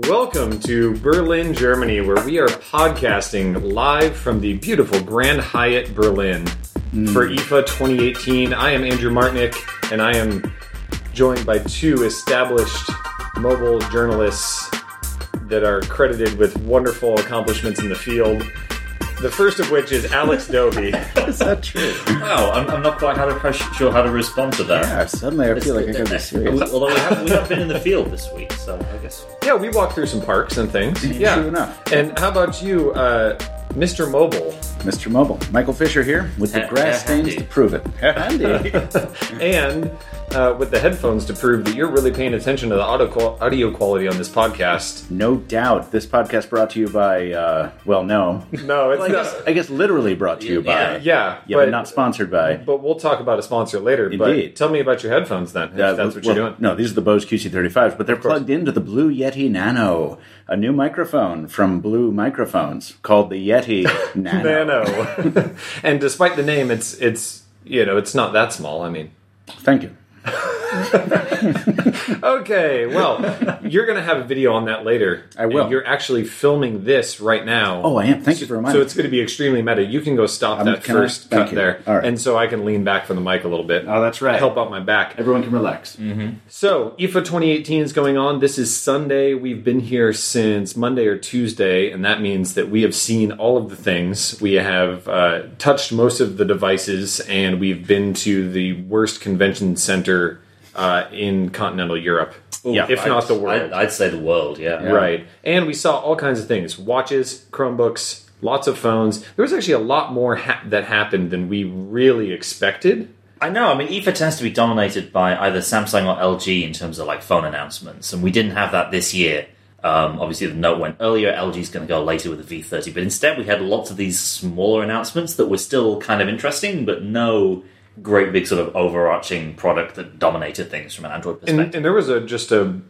Welcome to Berlin, Germany, where we are podcasting live from the beautiful Grand Hyatt Berlin hmm. for IFA 2018. I am Andrew Martonik, and I am joined by two established mobile journalists that are credited with wonderful accomplishments in the field. The first of which is Alex Dobie. Is that true? Wow, I'm, I'm not quite how to, sure how to respond to that. Yeah, suddenly I feel like I gotta be serious. Although we have, we have been in the field this week, so I guess. yeah, we walked through some parks and things. Yeah. True enough. And how about you, uh, Mr. Mobile? Mr. Mobile, Michael Fisher here with the grass stains to prove it. Handy. and uh, with the headphones to prove that you're really paying attention to the audio, qual- audio quality on this podcast. no doubt. This podcast brought to you by, uh, well, no. No, it's I not. guess, I guess literally brought to you by. Yeah, Yeah, but, but not sponsored by. but we'll talk about a sponsor later. But Indeed. tell me about your headphones then, if Uh, that's what well, you're doing. No, these are the Bose QC35s, but they're plugged into the Blue Yeti Nano, a new microphone from Blue Microphones called the Yeti Nano. Nano. and despite the name, it's it's you know it's not that small. I mean, Thank you. okay, well, you're going to have a video on that later. I will. And you're actually filming this right now. Oh, I am. Thank you for reminding So it's going to be extremely meta. You can go stop Um, that can I? first cut you. there, All right. and so I can lean back from the mic a little bit. Oh, that's right. Help out my back. Everyone can relax. So, IFA 2018 is going on. This is Sunday. We've been here since Monday or Tuesday, and that means that we have seen all of the things. We have uh, touched most of the devices, and we've been to the worst convention center uh, in continental Europe, Yeah, if not the world. I'd, I'd say the world, yeah. Right. And we saw all kinds of things watches, Chromebooks, lots of phones. There was actually a lot more ha- that happened than we really expected. I know. I mean, IFA tends to be dominated by either Samsung or LG in terms of like phone announcements, and we didn't have that this year. Um, obviously, the note went earlier. LG's going to go later with the V30, but instead we had lots of these smaller announcements that were still kind of interesting, but no great big sort of overarching product that dominated things from an Android perspective. and, and there was a just a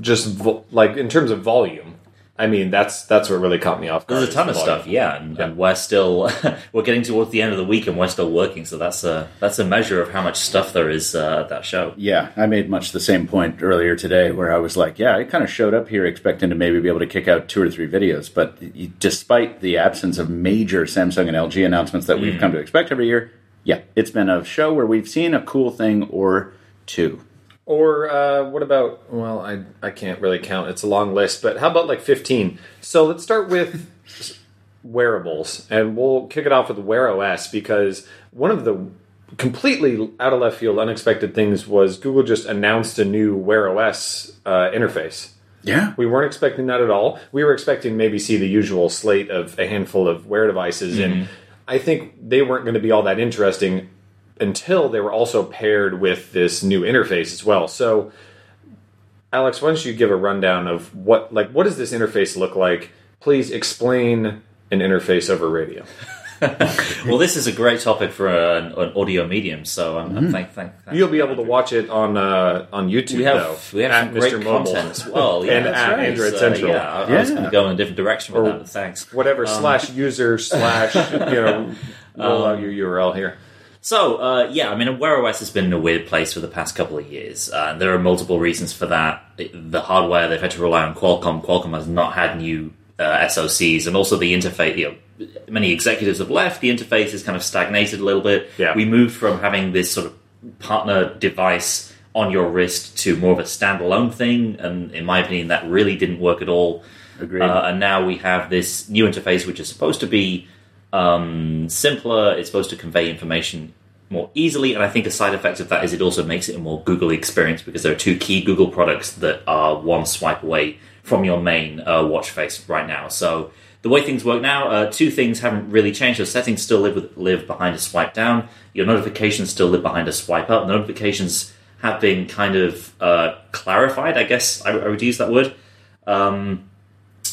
just vo- like in terms of volume i mean that's that's what really caught me off guard There's a ton of volume. stuff, yeah, and, and we're still we're getting towards the end of the week, and we're still working. So that's a that's a measure of how much stuff there is uh, at that show. Yeah, I made much the same point earlier today where I was like, yeah, I kind of showed up here expecting to maybe be able to kick out two or three videos, but despite the absence of major Samsung and LG announcements that we've come to expect every year, yeah, it's been a show where we've seen a cool thing or two. or uh, what about well I, I can't really count it's a long list but how about like 15 so let's start with wearables and we'll kick it off with wear os because one of the completely out of left field unexpected things was google just announced a new wear os uh, interface Yeah. We weren't expecting that at all. We were expecting maybe see the usual slate of a handful of wear devices, and I think they weren't going to be all that interesting until they were also paired with this new interface as well. So, Alex, why don't you give a rundown of what like what does this interface look like? Please explain an interface over radio. Well, this is a great topic for an, an audio medium, so I'm, I'm thank, thank, thank You'll be able to watch it on uh, on YouTube. We have though, we have at some great Mr. Mobile. content as well, yeah, And at right. Android So, Central. Yeah, I, I was going to go in a different direction with Or- that, but thanks. Whatever slash user slash you know roll out your URL here. So, uh, yeah, I mean, Wear OS has been in a weird place for the past couple of years. Uh, there are multiple reasons for that. The hardware, they've had to rely on Qualcomm. Qualcomm has not had new uh, SoCs, and also the interface, you know, many executives have left. The interface has kind of stagnated a little bit. Yeah. We moved from having this sort of partner device on your wrist to more of a standalone thing, and in my opinion, that really didn't work at all. Agreed. Uh, and now we have this new interface, which is supposed to be um, simpler. It's supposed to convey information more easily, and I think a side effect of that is it also makes it a more Google experience because there are two key Google products that are one swipe away from your main uh, watch face right now. So the way things work now, uh, two things haven't really changed. Your settings still live with, live behind a swipe down. Your notifications still live behind a swipe up. The notifications have been kind of uh, clarified. I guess I, I would use that word. Um,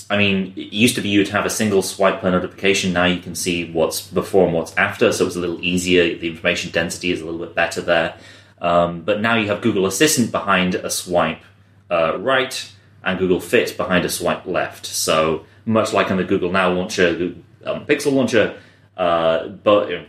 I mean, it used to be you'd have a single swipe per notification. Now you can see what's before and what's after, so it's a little easier. The information density is a little bit better there. Um, but now you have Google Assistant behind a swipe uh, right and Google Fit behind a swipe left. So much like on the Google Now launcher, um, Pixel launcher, uh, but you know,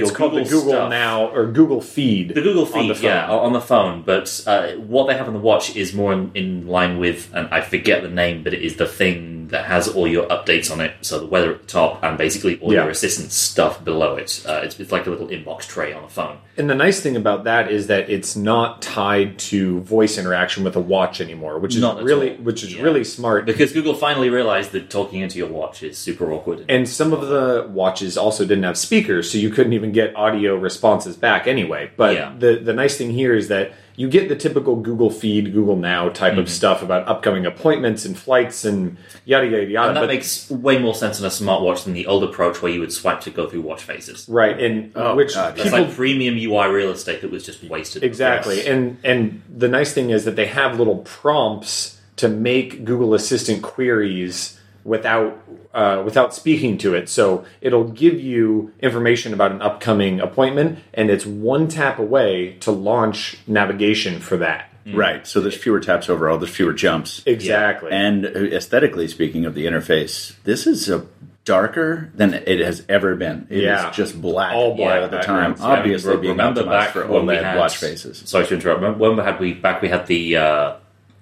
It's called the Google stuff- Now or Google Feed. The Google on Feed, the yeah, on the phone. But uh, what they have on the watch is more in, in line with, and I forget the name, but it is the thing that has all your updates on it. So the weather at the top, and basically all Yeah. your assistant stuff below it. Uh, it's, it's like a little inbox tray on a phone. And the nice thing about that is that it's not tied to voice interaction with a watch anymore, which is Not really all. which is Yeah. really smart. Because Google finally realized that talking into your watch is super awkward. And some of the watches also didn't have speakers, so you couldn't even get audio responses back anyway. But Yeah. the the nice thing here is that you get the typical Google Feed, Google Now type Mm-hmm. of stuff about upcoming appointments and flights and yada yada yada. and that but makes way more sense in a smartwatch than the old approach where you would swipe to go through watch faces. right, and Oh, which God, It's people like premium UI real estate that was just wasted. Exactly. Yes. And and the nice thing is that they have little prompts to make Google Assistant queries without uh, without speaking to it. So it'll give you information about an upcoming appointment, and it's one tap away to launch navigation for that. Right. So there's fewer taps overall. There's fewer jumps. Exactly. And aesthetically speaking of the interface, this is a darker than it has ever been. It is Yeah. just black All black all the time. backgrounds, yeah. Obviously Re- being remember optimized back for when we OLED had- watch faces. Sorry to interrupt. Remember when we had we back we had the uh,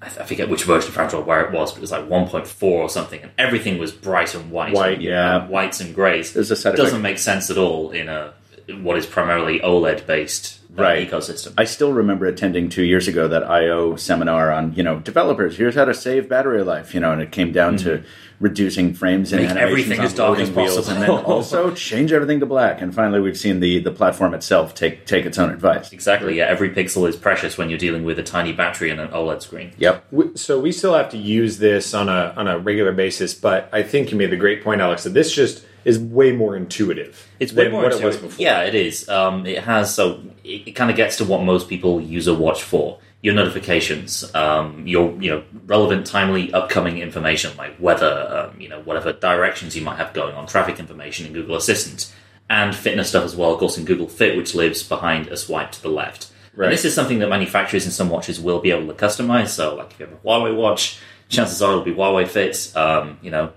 I forget which version of Android where it was, but it was like 1.4 or something, and everything was bright and white, White, and, yeah. and whites and greys. There's a set it doesn't make sense at all in a what is primarily OLED based Right. ecosystem. I still remember attending two years ago that I/O seminar on you know developers. Here's how to save battery life. You know, and it came down to mm-hmm. reducing frames and Make animations everything on as dark loading as wheels, possible. and then also change everything to black. And finally, we've seen the the platform itself take take its own advice. exactly. Yeah, every pixel is precious when you're dealing with a tiny battery and an OLED screen. Yep. We- so we still have to use this on a on a regular basis, but I think you made the great point, Alex, that this just is way more intuitive. It's way more what it was intuitive. before. Yeah, it is. Um, it has so it, it kind of gets to what most people use a watch for. Your notifications, um, your you know relevant, timely, upcoming information like weather, um, you know whatever directions you might have going on, traffic information in Google Assistant, and fitness stuff as well. Of course, in Google Fit, which lives behind a swipe to the left. Right. And this is something that manufacturers in some watches will be able to customize. So, like if you have a Huawei watch, chances are it'll be Huawei Fit. Um, you know,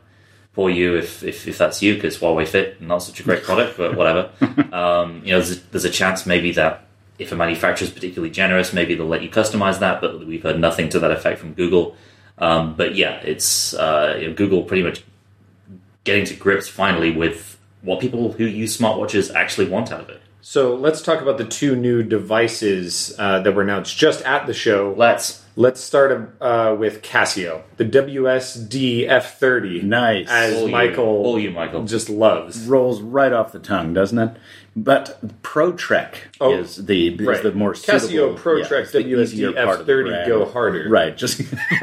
for you if, if, if that's you because Huawei Fit not such a great product, but whatever. um, you know, there's a, there's a chance maybe that if a manufacturer is particularly generous, maybe they'll let you customize that. But we've heard nothing to that effect from Google. Um, but yeah, it's uh, you know, Google pretty much getting to grips finally with what people who use smartwatches actually want out of it. So let's talk about the two new devices uh, that were announced just at the show. Let's Let's start uh, with Casio, the WSD F30. Nice. As All you- Michael all you, Michael. just loves. rolls right off the tongue, doesn't it? But ProTrek Oh, is the is right. the more Casio suitable, ProTrek yeah, it's the easier WSD part of the F30 brand. go harder. Right. Just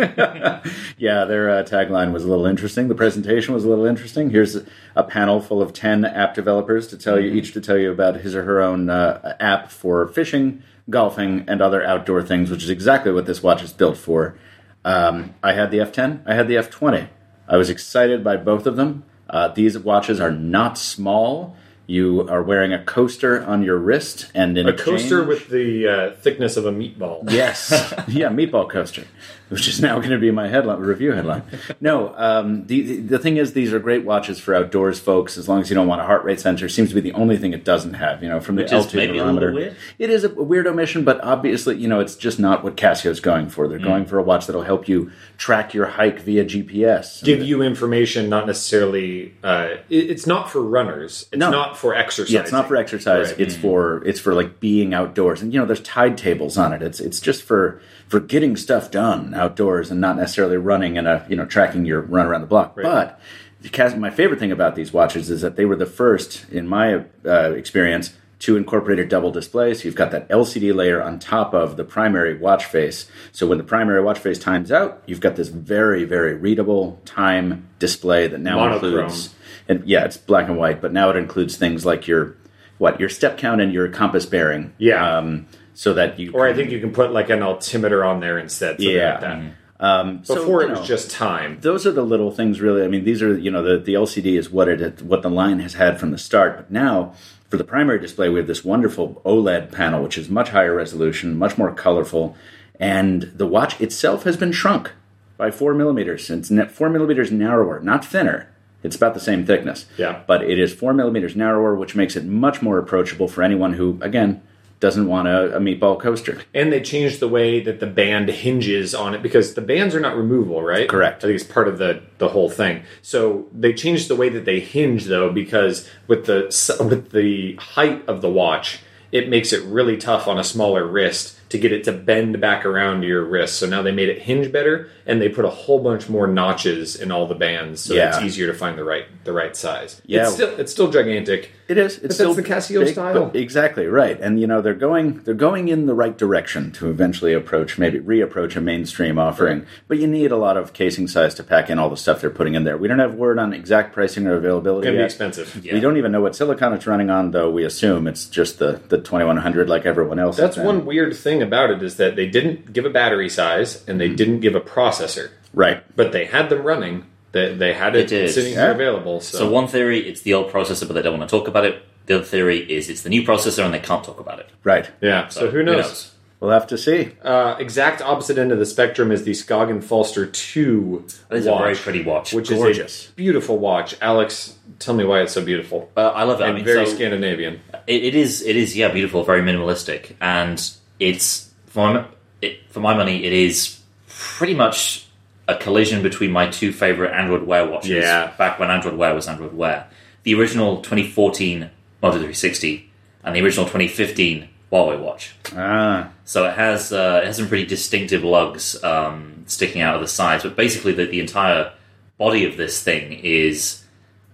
yeah, their uh, tagline was a little interesting. The presentation was a little interesting. Here's a, a panel full of ten app developers to tell Mm-hmm. you each to tell you about his or her own uh, app for fishing, golfing, and other outdoor things, which is exactly what this watch is built for. Um, I had the F10. I had the F20. I was excited by both of them. Uh, these watches are not small. You are wearing a coaster on your wrist, and in A coaster with the uh, thickness of a meatball. Yes, yeah, meatball coaster, which is now going to be my headline review headline. No, um, the, the the thing is, these are great watches for outdoors folks. As long as you don't want a heart rate sensor, seems to be the only thing it doesn't have. You know, from the Which is L2 maybe a barometer, it is a weird omission, but obviously, you know, it's just not what Casio's going for. Mm. They're going for a watch that'll help you track your hike via GPS. Give you information, not necessarily. Uh, it- it's not for runners. It's No. not for exercise. Yeah, it's not for exercise. Right. It's for it's for like being outdoors, and you know, there's tide tables on it. It's it's just for for getting stuff done outdoors, and not necessarily running and a you know tracking your run around the block. But the Cas- my favorite thing about these watches is that they were the first, in my uh, experience, to incorporate a double display. So you've got that LCD layer on top of the primary watch face. So when the primary watch face times out, you've got this very very readable time display that now Monochrome. includes and yeah, it's black and white, but now it includes things like your what your step count and your compass bearing. Yeah. um, so that you Or I think you can put like an altimeter on there instead. Yeah. like that. um, Before you it was know, just time. those are the little things really. I mean, these are you know the the LCD is what it what the line has had from the start, but now. For the primary display, we have this wonderful OLED panel, which is much higher resolution, much more colorful, and the watch itself has been shrunk by four millimeters. It's four millimeters narrower, not thinner, It's about the same thickness. Yeah. But it is four millimeters narrower, which makes it much more approachable for anyone who, again, doesn't want a, a meatball coaster. And they changed the way that the band hinges on it because the bands are not removable, right? Correct. I think it's part of the the whole thing. So they changed the way that they hinge though because with the with the height of the watch, it makes it really tough on a smaller wrist to get it to bend back around your wrist. So now they made it hinge better and they put a whole bunch more notches in all the bands so Yeah. it's easier to find the right the right size. Yeah. It's still it's still gigantic. It is. It's that's still the Casio big, style. but- exactly right. And you know they're going they're going in the right direction to eventually approach maybe reapproach a mainstream offering. But you need a lot of casing size to pack in all the stuff they're putting in there. We don't have word on exact pricing or availability. It's gonna be expensive. Yeah. We don't even know what silicon it's running on, though. We assume it's just the the twenty one hundred like everyone else. That's one weird thing about it is that they didn't give a battery size and they Mm-hmm. didn't give a processor, right. but they had them running. They, they had it They did. sitting there available. So, So one theory, it's the old processor, but they don't want to talk about it. The other theory is it's the new processor and they can't talk about it. Right. yeah. So, who knows? We'll have to see. Uh, exact opposite end of the spectrum is the Skagen Falster Two That is a watch, very pretty watch. which Gorgeous. is a beautiful watch. Alex, tell me why it's so beautiful Uh, I love it. I and mean, very so- Scandinavian. It, it is. It is. Yeah, beautiful. Very minimalistic, and it's for my, it, for my money. It is pretty much a collision between my two favorite Android Wear watches. Yeah. Back when Android Wear was Android Wear, the original 2014 Moto 360 and the original 2015 Huawei watch. Ah, So it has uh, it has some pretty distinctive lugs um, sticking out of the sides, but basically the, the entire body of this thing is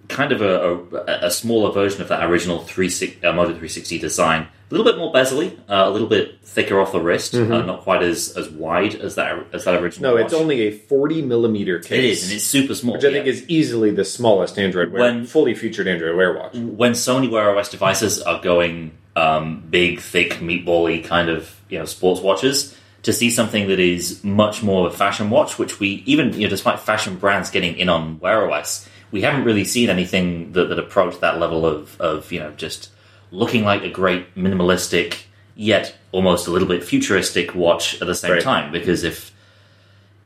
kind of a, a, a smaller version of that original 36, uh, Moto 360 design. A little bit more bezelly, uh, a little bit thicker off the wrist, uh, not quite as, as wide as that as that original. No, it's only a 40 millimeter case. it is, and it's super small. which I think is easily the smallest Android Wear, When- fully featured Android Wear watch. when Sony Wear OS devices are going um, big, thick, meatbally kind of you know sports watches, to see something that is much more of a fashion watch, which we even you know despite fashion brands getting in on Wear OS, we haven't really seen anything that, that approached that level of of you know just looking like a great minimalistic yet almost a little bit futuristic watch at the same Right. time. Because if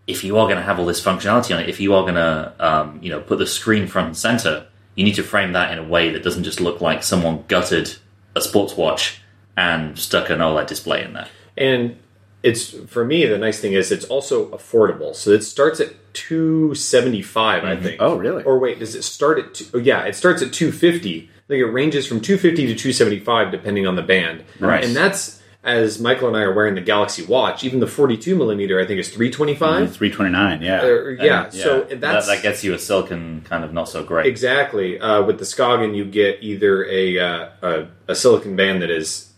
if you are going to have all this functionality on it, if you are going to, um, you know, put the screen front and center, you need to frame that in a way that doesn't just look like someone gutted a sports watch and stuck an OLED display in there. And it's for me the nice thing is it's also affordable. So it starts at 275, I think. Oh, really? Or wait, does it start at two, oh, yeah, it starts at 250. I think it ranges from 250 to 275 depending on the band. Right. And that's as Michael and I are wearing the Galaxy Watch, even the 42 millimeter I think is 325. three twenty nine. Yeah. Uh, yeah, And- so That, that's that gets you a silicon kind of not so great. Exactly. Uh, with the Skagen, you get either a, uh, a a silicon band that is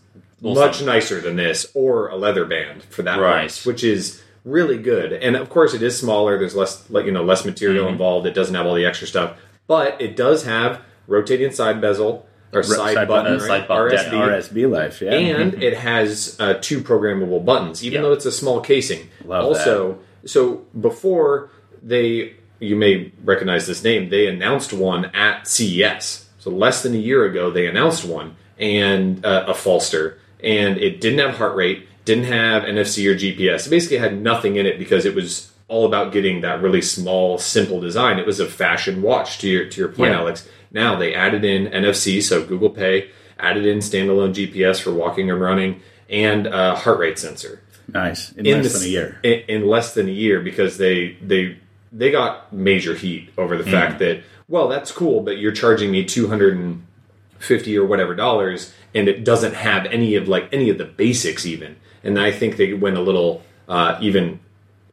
much nicer than this, or a leather band for that Right. price, which is really good. And of course, it is smaller. There's less, like you know, less material Mm-hmm. involved. It doesn't have all the extra stuff, but it does have rotating side bezel or side, side button, uh, right? side button, RSB. RSB life. Yeah. And it has uh, two programmable buttons, even Yeah. though it's a small casing. Love also, so before they, you may recognize this name, they announced one at CES. So less than a year ago, they announced one and uh, a Falster, and it didn't have heart rate, didn't have NFC or GPS. It basically had nothing in it because it was all about getting that really small, simple design. It was a fashion watch. To your to your point, Yeah. Alex. Now they added in NFC, so Google Pay added in standalone GPS for walking and running, and a heart rate sensor nice. In, in less than a year. In, in less than a year, because they they they got major heat over the Hmm. fact that well, that's cool, but you're charging me two hundred and fifty or whatever dollars, and it doesn't have any of like any of the basics even. And I think they went a little uh, even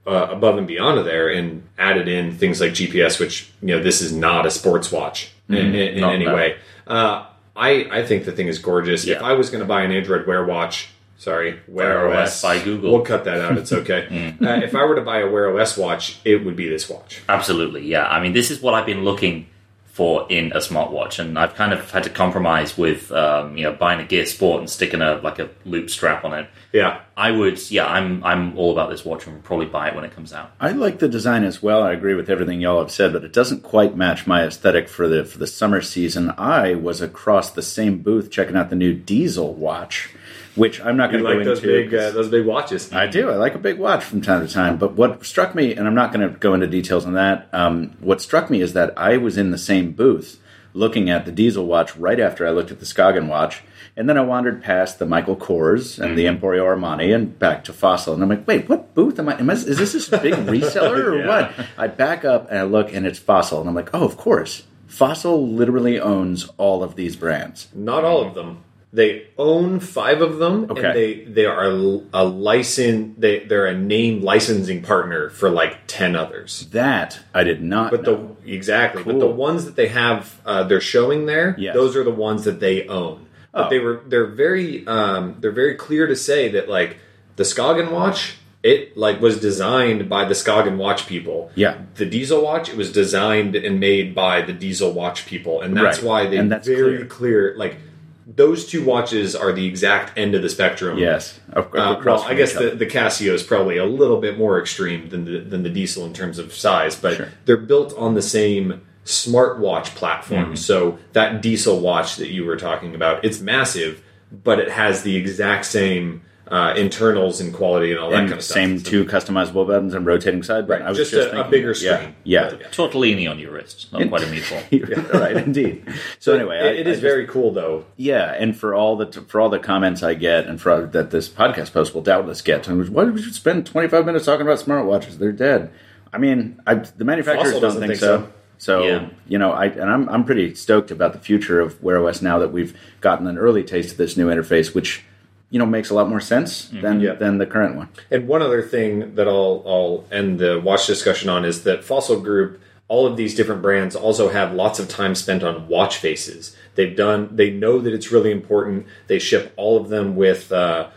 uh, above and beyond of there and added in things like GPS, which you know this is not a sports watch in, in, in any that. way. Uh, I I think the thing is gorgeous. If I was going to buy an Android Wear watch, sorry, Wear, Wear OS OS by Google. we'll cut that out. It's okay. uh, if I were to buy a Wear OS watch, it would be this watch. Absolutely, yeah. I mean, this is what I've been looking for in a smartwatch, and I've kind of had to compromise with, um, you know, buying a Gear Sport and sticking a like a loop strap on it. Yeah, I would, yeah, I'm I'm all about this watch and will probably buy it when it comes out. I like the design as well. I agree with everything y'all have said, but it doesn't quite match my aesthetic for the for the summer season. I was across the same booth checking out the new Diesel watch, which I'm not going to go like those into. big uh, those big watches? I do. I like a big watch from time to time. But what struck me, and I'm not going to go into details on that, um, what struck me is that I was in the same booth looking at the diesel watch right after I looked at the Skagen watch. And then I wandered past the Michael Kors and the Emporio Armani and back to Fossil. And I'm like, wait, what booth am I? Am I is this this big reseller or Yeah. what? I back up and I look and it's Fossil. And I'm like, oh, of course. Fossil literally owns all of these brands. Not all of them. They own five of them, Okay. and they they are a license. They they're a name licensing partner for like ten others. That I did not But know. the exactly, but the ones that they have, uh, they're showing there. Yes. Those are the ones that they own. But Oh. they were they're very um, they're very clear to say that like the Skagen watch, it like was designed by the Skagen watch people. Yeah. The Diesel watch, it was designed and made by the Diesel watch people, and that's Right. why they And that's very clear. clear. Like those two watches are the exact end of the spectrum. Yes. Uh, well, I guess the, the Casio is probably a little bit more extreme than the than the Diesel in terms of size, but Sure. they're built on the same smartwatch platform. Mm-hmm. So that Diesel watch that you were talking about, it's massive, but it has the exact same uh, internals and quality and all that and kind of stuff. same So- two customizable buttons and rotating side button. Right, I was just just, a- a bigger screen. Yeah, But, yeah. Tortellini on your wrist, not quite a meatball. right, indeed. So anyway, It- I- it I just- very cool though. yeah, and for all the for all the comments I get, and for that this podcast post will doubtless get, and why did we spend twenty five minutes talking about smartwatches? They're dead. I mean, I, the manufacturers don't doesn't think, think so. so. So Yeah. you know, I and I'm I'm pretty stoked about the future of Wear OS now that we've gotten an early taste of this new interface, which you know makes a lot more sense than Yeah. than the current one. And one other thing that I'll, I'll end the watch discussion on is that Fossil Group, all of these different brands also have lots of time spent on watch faces. They've done, they know that it's really important. They ship all of them with uh,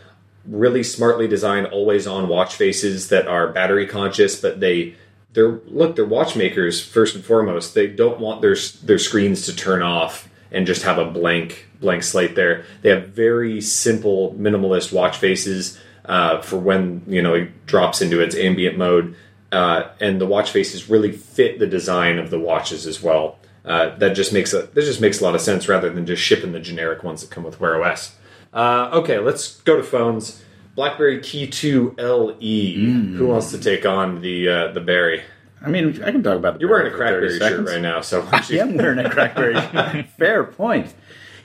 really smartly designed, always on watch faces that are battery conscious, but they, they're, look, they're watchmakers first and foremost. They don't want their, their screens to turn off and just have a blank blank slate there. They have very simple minimalist watch faces uh, for when you know it drops into its ambient mode, uh, and the watch faces really fit the design of the watches as well. Uh, that just makes a that just makes a lot of sense rather than just shipping the generic ones that come with Wear OS. Uh, okay, let's go to phones. BlackBerry Key 2 LE. Who wants to take on the uh, the berry? I mean, I can talk about. the You're wearing a crackberry shirt right now, so I am wearing a crackberry. Fair point.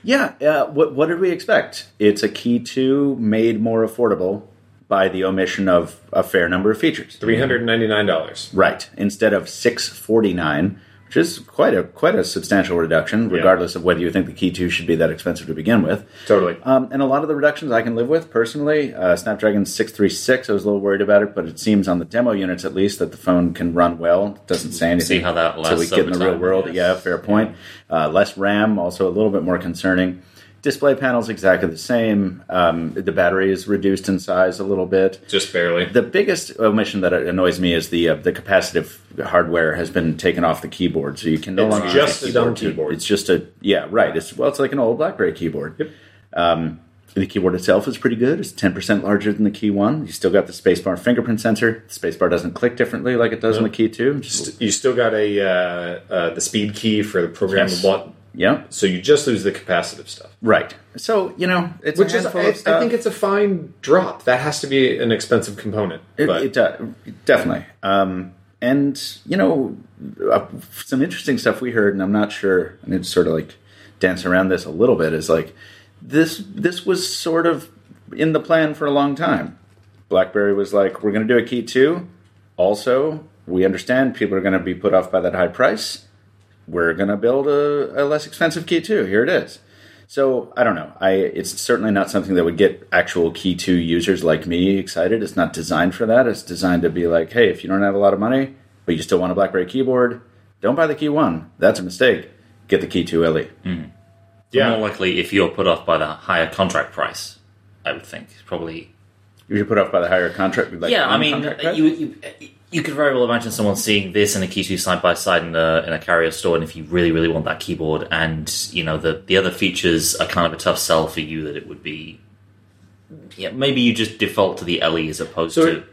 Yeah. Uh, what What did we expect? It's a Key Two made more affordable by the omission of a fair number of features. three hundred ninety nine dollars. Right. Instead of six forty nine, which is quite a quite a substantial reduction, regardless of whether you think the Key Two should be that expensive to begin with. Totally. Um, and a lot of the reductions I can live with personally. Uh, Snapdragon 636, I was a little worried about it, but it seems on the demo units at least that the phone can run well. It doesn't say anything. See how that until we get in the real world. yes. Yeah, fair point. Uh, less RAM, also a little bit more concerning. Display panel's exactly the same. Um, the battery is reduced in size a little bit. Just barely. The biggest omission that annoys me is the uh, the capacitive hardware has been taken off the keyboard, so you can no It's longer just use a the dumb keyboard. It's just a yeah, right. It's well, it's like an old BlackBerry keyboard. Yep. Um, the keyboard itself is pretty good. It's ten percent larger than the Key One. You still got the spacebar fingerprint sensor. The spacebar doesn't click differently like it does on the Key Two. Just, You still got a uh, uh, the speed key for the programmable Yes. Yeah, so you just lose the capacitive stuff. right. So you know, it's Which a is, I. I think it's a fine drop. That has to be an expensive component. It, but it, uh, definitely. Um, and you know, uh, some interesting stuff we heard, and I'm not sure. I need to sort of like dance around this a little bit. Is like this. This was sort of in the plan for a long time. BlackBerry was like, "We're going to do a Key two. Also, we understand people are going to be put off by that high price. We're going to build a, a less expensive Key 2. Here it is." So I don't know. I it's certainly not something that would get actual Key Two users like me excited. It's not designed for that. It's designed to be like, hey, if you don't have a lot of money, but you still want a BlackBerry keyboard, don't buy the Key One. That's a mistake. Get the Key Two LE. Mm-hmm. yeah, More likely, if you're put off by the higher contract price, I would think probably. You should put off by the higher contract. Like yeah, I mean, non-contract price? you, you you could very well imagine someone seeing this and a Key 2 side by side in a in a carrier store, and if you really really want that keyboard, and you know the the other features are kind of a tough sell for you, that it would be. Yeah, maybe you just default to the LE as opposed So to.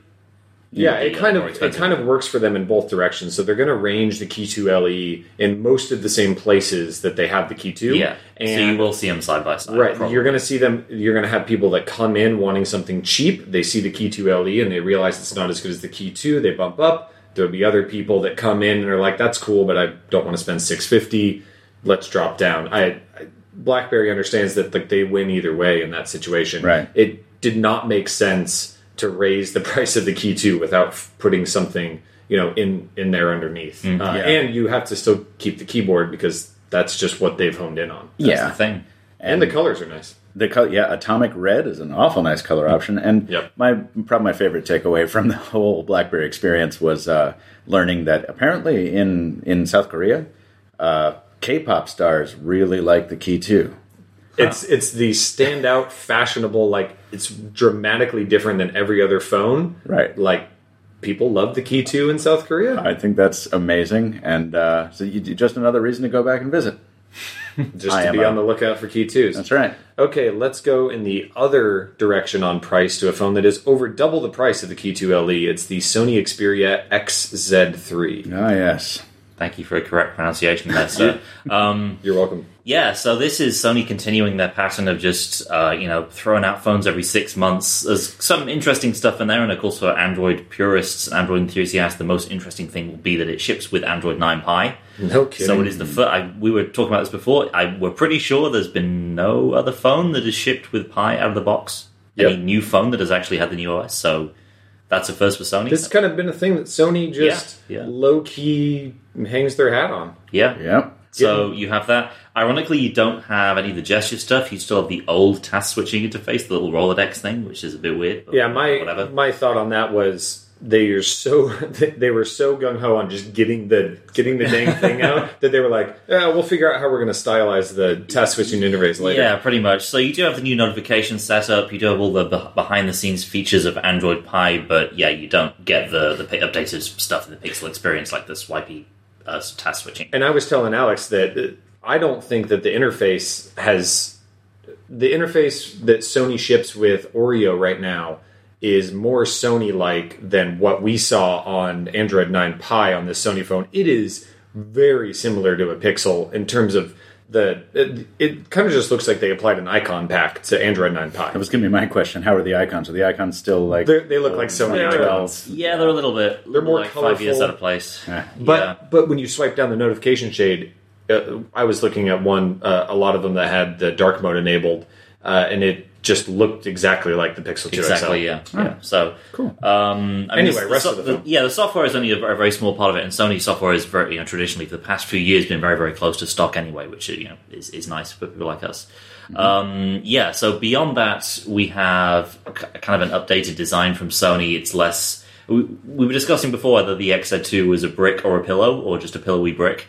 Yeah, it kind of it kind of works for them in both directions. So they're going to range the Key 2 LE in most of the same places that they have the Key 2. yeah. and so you will see them side by side. Right, probably. you're going to see them. You're going to have people that come in wanting something cheap. They see the Key 2 LE and they realize it's not as good as the Key 2. They bump up. There'll be other people that come in and are like, "That's cool, but I don't want to spend 650. Let's drop down." I, I BlackBerry understands that like they win either way in that situation. Right. It did not make sense to raise the price of the Key 2 without putting something you know in in there underneath. uh, yeah. And you have to still keep the keyboard because that's just what they've honed in on. That's yeah. the thing. And the colors are nice. The color, yeah, atomic red is an awful nice color option. And Yep. my probably my favorite takeaway from the whole BlackBerry experience was uh, learning that apparently in in South Korea, uh, K-pop stars really like the Key 2. It's it's the standout, fashionable, like it's dramatically different than every other phone. Right. Like people love the Key 2 in South Korea. I think that's amazing, and uh, so you, just another reason to go back and visit. Just I to be a- on the lookout for Key 2s. That's right. Okay, let's go in the other direction on price to a phone that is over double the price of the Key 2 LE. It's the Sony Xperia XZ3. Ah, yes. Thank you for a correct pronunciation there, sir. um, You're welcome. yeah, so this is Sony continuing their pattern of just, uh, you know, throwing out phones every six months. There's some interesting stuff in there, and of course, for Android purists and Android enthusiasts, the most interesting thing will be that it ships with Android 9 Pie. No kidding. So it is the first. We were talking about this before. I, we're pretty sure there's been no other phone that is shipped with Pie out of the box. Any new phone that has actually had the new OS. So that's a first for Sony. This has kind of been a thing that Sony just Yeah, yeah. low key hangs their hat on. yeah. Yeah. So you have that. Ironically, you don't have any of the gesture stuff. You still have the old task switching interface, the little Rolodex thing, which is a bit weird. but Yeah, my whatever. my thought on that was they are so they were so gung ho on just getting the getting the dang thing out that they were like, yeah, we'll figure out how we're going to stylize the task switching interface later. Yeah, pretty much. So you do have the new notification setup. You do have all the behind the scenes features of Android Pie, but yeah, you don't get the the updated stuff in the Pixel experience like the swipey uh, task switching. And I was telling Alex that uh, I don't think that the interface has the interface that Sony ships with Oreo right now is more Sony like than what we saw on Android 9 Pie on this Sony phone. It is very similar to a Pixel in terms of the it, it kind of just looks like they applied an icon pack to Android 9 Pie. That was going to be my question. How are the icons? Are the icons still like? They're, they look like Sony They're- icons. Yeah, they're a little bit. They're more like five years out of place. Eh. But yeah. but when you swipe down the notification shade, uh, I was looking at one, uh, a lot of them that had the dark mode enabled, uh, and it just looked exactly like the Pixel 2 Exactly. XL. Yeah. Yeah. So Cool. Um, I Anyway, the, rest so- of the film. yeah, the software is only a very, very small part of it, and Sony software is very, you know, traditionally for the past few years been very, very close to stock anyway, which you know is, is nice for people like us. Mm-hmm. Um, yeah, so beyond that, we have a k- kind of an updated design from Sony. It's less. We, we were discussing before whether the XZ2 was a brick or a pillow, or just a pillowy brick.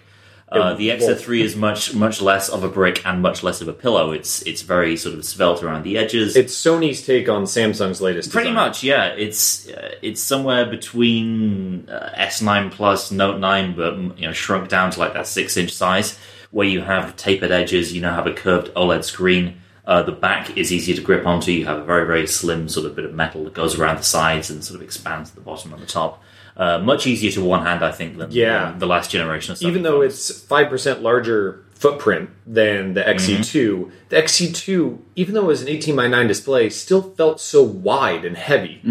Uh, the both. XZ3 is much much less of a brick and much less of a pillow. It's it's very sort of svelte around the edges. It's Sony's take on Samsung's latest. Pretty design. much, yeah. It's uh, it's somewhere between uh, S9 Plus, Note 9, but you know shrunk down to like that six inch size, where you have tapered edges. You now have a curved OLED screen. Uh, the back is easier to grip onto. You have a very very slim sort of bit of metal that goes around the sides and sort of expands at the bottom and the top. Uh, much easier to one hand, I think, than, Yeah. the last generation of stuff. Even though it's five percent larger footprint than the XZ2, the XZ2, even though it was an 18 by 9 display, still felt so wide and heavy.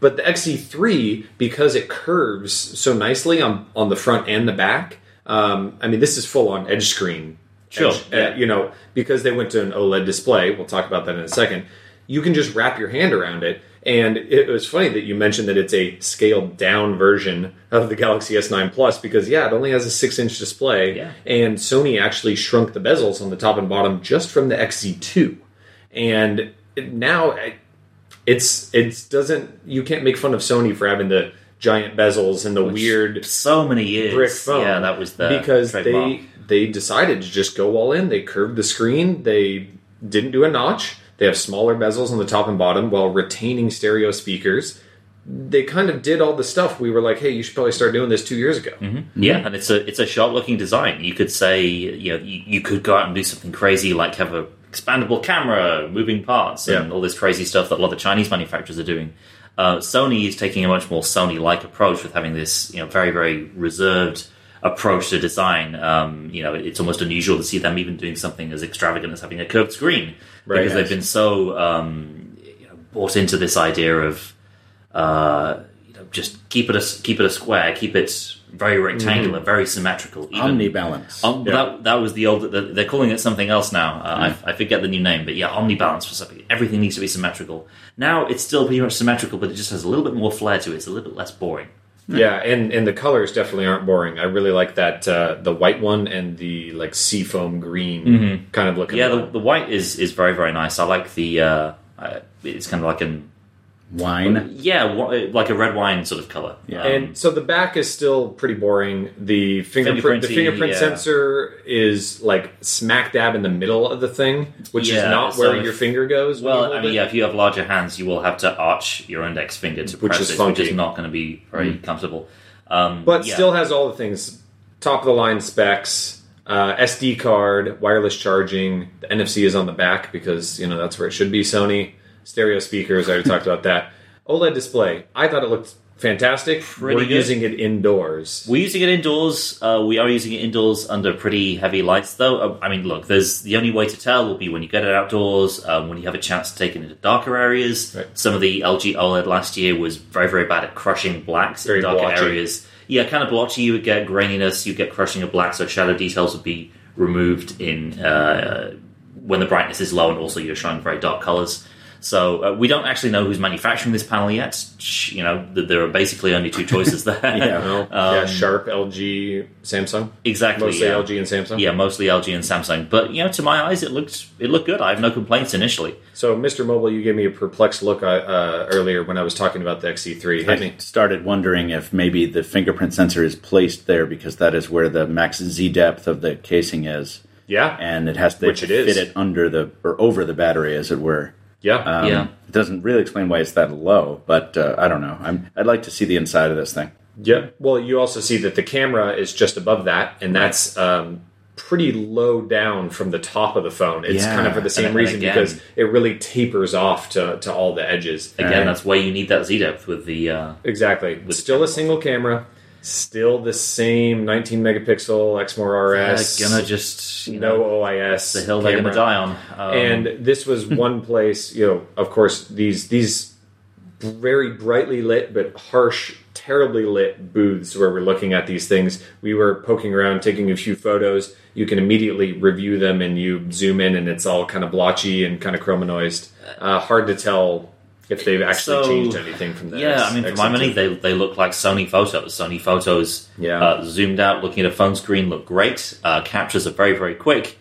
But the XZ3, because it curves so nicely on on the front and the back, um, I mean, this is full on edge screen. Sure, Edge- uh, you know, because they went to an OLED display. We'll talk about that in a second. You can just wrap your hand around it. And it was funny that you mentioned that it's a scaled down version of the Galaxy S9 Plus because, yeah, it only has a six inch display. Yeah. And Sony actually shrunk the bezels on the top and bottom just from the XZ2. And now it's it doesn't you can't make fun of Sony for having the giant bezels and the weird so many years. brick phone. Yeah, that was the because trademark. they they decided to just go all in. They curved the screen. They didn't do a notch. They have smaller bezels on the top and bottom while retaining stereo speakers. They kind of did all the stuff we were like, hey, you should probably start doing this two years ago. Yeah, and it's a it's a sharp looking design. You could say you know you, you could go out and do something crazy like have a expandable camera, moving parts, and Yeah. all this crazy stuff that a lot of Chinese manufacturers are doing. Uh, Sony is taking a much more Sony-like approach with having this, you know, very very reserved approach to design. Um, you know, it's almost unusual to see them even doing something as extravagant as having a curved screen Right, because yes. they've been so um, you know, bought into this idea of uh, you know just keep it a keep it a square, keep it very rectangular, very symmetrical. Even, Omnibalance. um, Yeah. that, that was the old. the- They're calling it something else now. Uh, I, I forget the new name, but yeah, omnibalance for something. Everything needs to be symmetrical. Now it's still pretty much symmetrical, but it just has a little bit more flair to it. It's a little bit less boring. Yeah, and and the colors definitely aren't boring. I really like that uh, the white one and the like seafoam green kind of looking. Yeah, the, the white is is very very nice. I like the. Uh, uh, it's kind of like an Wine. yeah, wa- like a red wine sort of color. Yeah. Um, and so the back is still pretty boring. The fingerprint the Fingerprinty, fingerprint yeah. sensor is like smack dab in the middle of the thing, which is Yeah, not so where if- your finger goes. when you well, hold I mean, it. yeah, if you have larger hands, you will have to arch your index finger to Which press is it, which funky. is not going to be very comfortable. Um, but yeah. still has all the things top of the line specs uh, sd card wireless charging the nfc is on the back because you know that's where it should be sony stereo speakers i already talked about that oled display i thought it looked fantastic Pretty we're good. using it indoors We're using it indoors. Uh, we are using it indoors under pretty heavy lights, though. Uh, I mean, look, there's the only way to tell will be when you get it outdoors, um, when you have a chance to take it into darker areas. Right. Some of the LG OLED last year was very, very bad at crushing blacks Very in darker blotchy. areas. Yeah, kind of blotchy. You would get graininess. You get crushing of black, so shadow details would be removed in uh, when the brightness is low, and also you're showing very dark colors. So uh, we don't actually know who's manufacturing this panel yet. Sh- You know, th- there are basically only two choices there. Yeah. No? yeah sharp lg samsung exactly. mostly yeah. lg and samsung Yeah, mostly LG and Samsung. But you know, to my eyes, it looked it looked good. I have no complaints initially. so mr mobile you gave me a perplexed look uh, uh, earlier when i was talking about the XZ3. hit me I started wondering if maybe the fingerprint sensor is placed there because that is where the max Z depth of the casing is, yeah and it has to Which it is. fit it under the or over the battery, as it were. Yeah Um, Yeah. It doesn't really explain why it's that low, but uh, I don't know. I'm, I'd like to see the inside of this thing. Yeah. Well, you also see that the camera is just above that, and that's um, pretty low down from the top of the phone. It's Yeah. kind of for the same And- and reason again- because it really tapers off to, to all the edges. Again, Right. that's why you need that Z depth with the. Uh, Exactly. Still a single camera. Still the same 19 megapixel Exmor RS. they're gonna just you know no OIS. the hill they're gonna die on. Um, and this was one place you know of course these these very brightly lit but harsh terribly lit booths where we're looking at these things we were poking around taking a few photos you can immediately review them and you zoom in and it's all kind of blotchy and kind of chromanoised uh, hard to tell if they've actually So, changed anything from that yeah, I mean, for my money, they they look like Sony photos. Sony photos, Yeah. uh, zoomed out, looking at a phone screen, look great. Uh, captures are very very quick,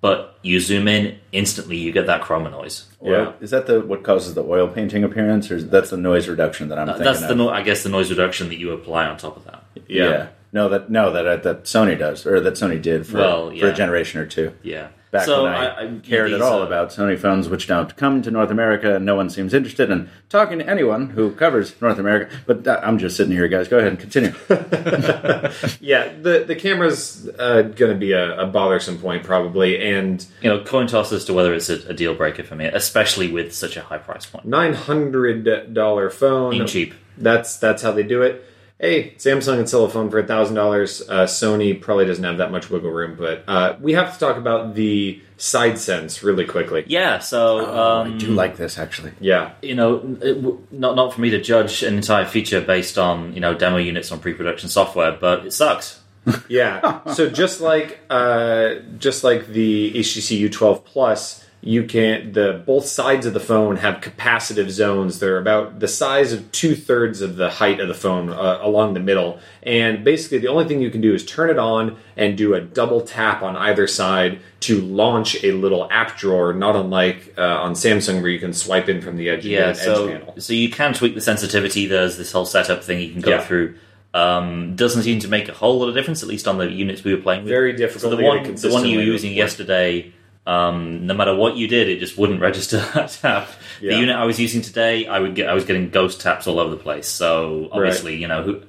but you zoom in instantly, you get that chroma noise. Yeah. Oil- Is that the what causes the oil painting appearance, or is that's the noise reduction that I'm Uh, thinking that's of? the no- I guess the noise reduction that you apply on top of that. yeah. No, that no, that uh, that Sony does, or that Sony did for Well, for a generation or two. Yeah. Back so when I, I, cared at all about Sony phones, which don't come to North America, and no one seems interested in talking to anyone who covers North America. But uh, I'm just sitting here, guys. Go ahead and continue. yeah the the camera's uh, gonna be a, a bothersome point probably and you know, coin toss as to whether it's a, a deal breaker for me, especially with such a high price point. nine hundred dollar phone. Ain't cheap. That's that's how they do it. Hey, Samsung would sell a phone for a thousand dollars. Sony probably doesn't have that much wiggle room, but uh, we have to talk about the side sense really quickly. Yeah, so Oh, um, I do like this actually. Yeah, you know, it w- not not for me to judge an entire feature based on you know demo units on pre-production software, but it sucks. yeah. so just like uh, just like the HTC U12 Plus, you can the both sides of the phone have capacitive zones. They're about the size of two thirds of the height of the phone uh, along the middle, and basically the only thing you can do is turn it on and do a double tap on either side to launch a little app drawer. Not unlike uh, on Samsung where you can swipe in from the edge. Yeah, of the so edge panel. so you can tweak the sensitivity. There's this whole setup thing you can go Yeah. through. Um, doesn't seem to make a whole lot of difference, at least on the units we were playing with. Very difficult So the to get it one, the one you were using yesterday, um, no matter what you did, it just wouldn't register that tap. Yeah. The unit I was using today, I would get, I was getting ghost taps all over the place. So obviously, you know, who,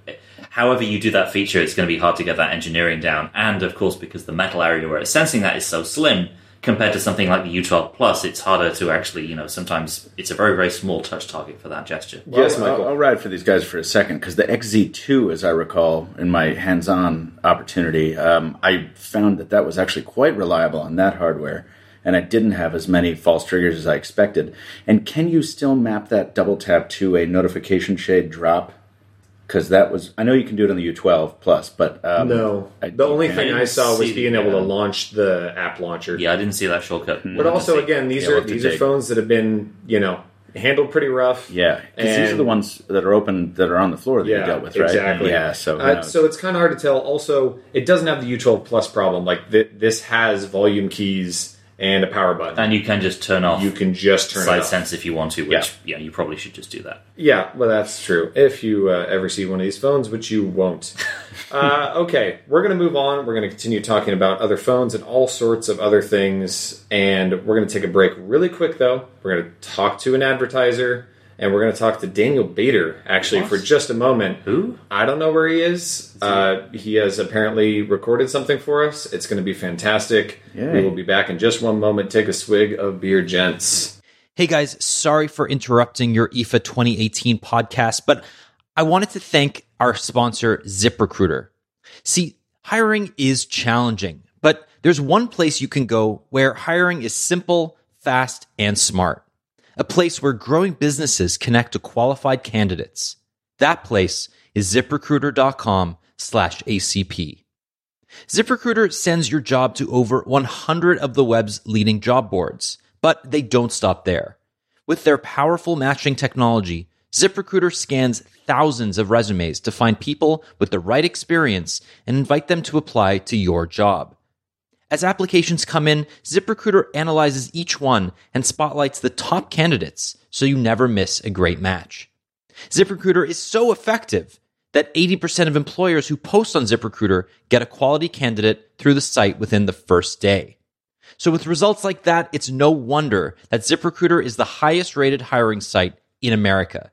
however you do that feature, it's going to be hard to get that engineering down. And of course, because the metal area where it's sensing that is so slim, compared to something like the U12 Plus, it's harder to actually, you know, sometimes it's a very, very small touch target for that gesture. Yes, Michael. I'll, I'll ride for these guys for a second because the XZ2, as I recall, in my hands-on opportunity, um, I found that that was actually quite reliable on that hardware, and I didn't have as many false triggers as I expected. And can you still map that double tap to a notification shade drop? Because that was, I know you can do it on the U12 Plus, but um, No, I- the only thing can't. I saw was being the, able to launch the app launcher. Yeah, I didn't see that shortcut. But also, again, these Yeah, are these are phones that have been you know handled pretty rough. Yeah, 'cause these are the ones that are open that are on the floor that you Yeah, dealt with, right? exactly. Yeah, so who Uh, knows? so it's kind of hard to tell. Also, it doesn't have the U12 Plus problem. Like th- this has volume keys and a power button. and you can just turn off you can just turn side sense if you want to, which, yeah. you probably should just do that. Yeah, well, that's true. If you uh, ever see one of these phones, which you won't. uh, okay, we're going to move on. We're going to continue talking about other phones and all sorts of other things. And we're going to take a break really quick, though. We're going to talk to an advertiser. And we're going to talk to Daniel Bader, actually, What? for just a moment. Who? I don't know where he is. Uh, he has apparently recorded something for us. It's going to be fantastic. Yay. We will be back in just one moment. Take a swig of beer, gents. Hey guys, sorry for interrupting your IFA 2018 podcast, but I wanted to thank our sponsor, ZipRecruiter. See, hiring is challenging, but there's one place you can go where hiring is simple, fast, and smart. A place where growing businesses connect to qualified candidates. That place is ziprecruiter.com slash ACP. ZipRecruiter sends your job to over 100 of the web's leading job boards, but they don't stop there. With their powerful matching technology, ZipRecruiter scans thousands of resumes to find people with the right experience and invite them to apply to your job. As applications come in, ZipRecruiter analyzes each one and spotlights the top candidates so you never miss a great match. ZipRecruiter is so effective that 80% of employers who post on ZipRecruiter get a quality candidate through the site within the first day. So with results like that, it's no wonder that ZipRecruiter is the highest rated hiring site in America.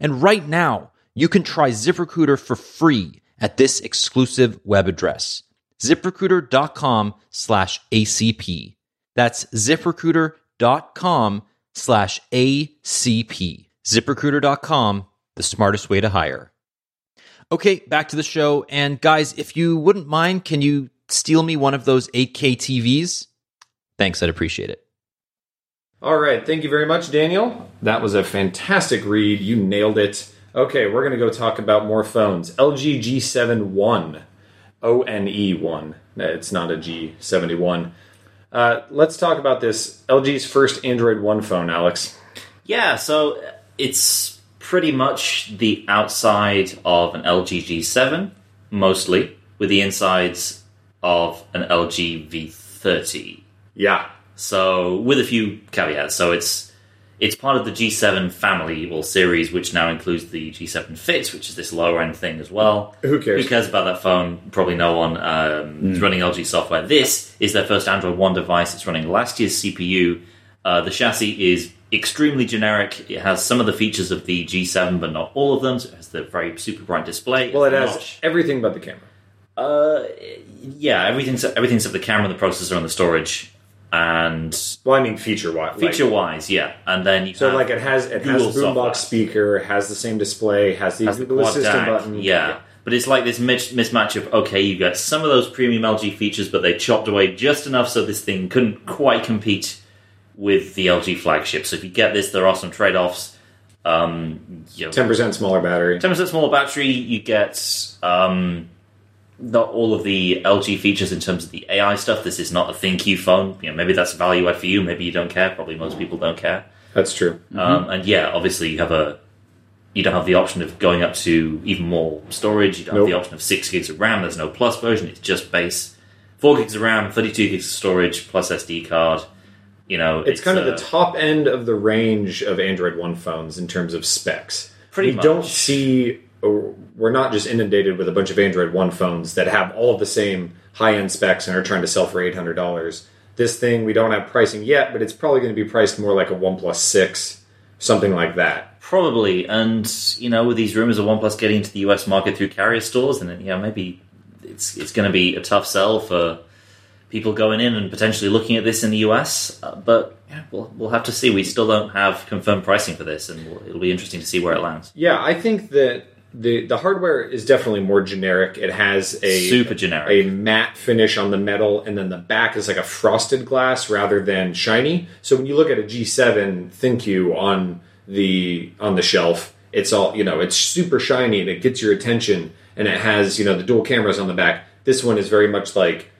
And right now, you can try ZipRecruiter for free at this exclusive web address, ziprecruiter.com slash ACP. That's ziprecruiter.com slash ACP. ZipRecruiter.com, the smartest way to hire. Okay, back to the show. And guys, if you wouldn't mind, can you steal me one of those 8K TVs? Thanks, I'd appreciate it. All right, thank you very much, Daniel. That was a fantastic read. You nailed it. Okay, we're going to go talk about more phones. LG G7 One, O N E One. It's not a G71. Uh, let's talk about this LG's first Android One phone, Alex. Yeah, so it's pretty much the outside of an LG G7, mostly, with the insides of an LG V30. Yeah, So with a few caveats. So it's it's part of the G7 family or series, which now includes the G7 Fit, which is this lower end thing as well. Who cares? Who cares about that phone? Probably no one. Um, It's running LG software. This is their first Android One device. It's running last year's CPU. Uh, the chassis is extremely generic. It has some of the features of the G7, but not all of them. So it has the very super bright display. well, it has notch. everything but the camera. Uh, yeah, everything's everything's except the camera, the processor, and the storage, and Well, I mean feature wise. feature wise, yeah. And then you so have like it has it Google has boombox speaker, has the same display, has the has the Google Assistant button. yeah. But it's like this mismatch of okay, you get some of those premium LG features, but they chopped away just enough so this thing couldn't quite compete with the LG flagship. So if you get this, there are some trade offs. Um, you know, ten percent smaller battery. ten percent smaller battery. You get um, not all of the LG features in terms of the AI stuff. This is not a ThinQ phone. You know, maybe that's a value add for you. Maybe you don't care. Probably most people don't care. That's true. Um, and yeah, obviously you have a you don't have the option of going up to even more storage. You don't Nope. have the option of six gigs of RAM. There's no plus version. It's just base. Four gigs of RAM, thirty-two gigs of storage plus SD card. You know, It's, kind of uh, the top end of the range of Android One phones in terms of specs. Pretty we much. don't see, we're not just inundated with a bunch of Android One phones that have all of the same high end specs and are trying to sell for eight hundred dollars. This thing we don't have pricing yet, but it's probably going to be priced more like a One Plus Six, something like that. Probably, and you know, with these rumors of OnePlus getting into the US market through carrier stores, and then yeah, maybe it's it's going to be a tough sell for people going in and potentially looking at this in the US. Uh, but yeah, we'll we'll have to see. We still don't have confirmed pricing for this, and we'll, it'll be interesting to see where it lands. Yeah, I think that the the hardware is definitely more generic. It has a Super generic. a matte finish on the metal, and then the back is like a frosted glass rather than shiny. So when you look at a G7 ThinQ on the on the shelf, it's all you know. It's super shiny and it gets your attention, and it has you know the dual cameras on the back. This one is very much like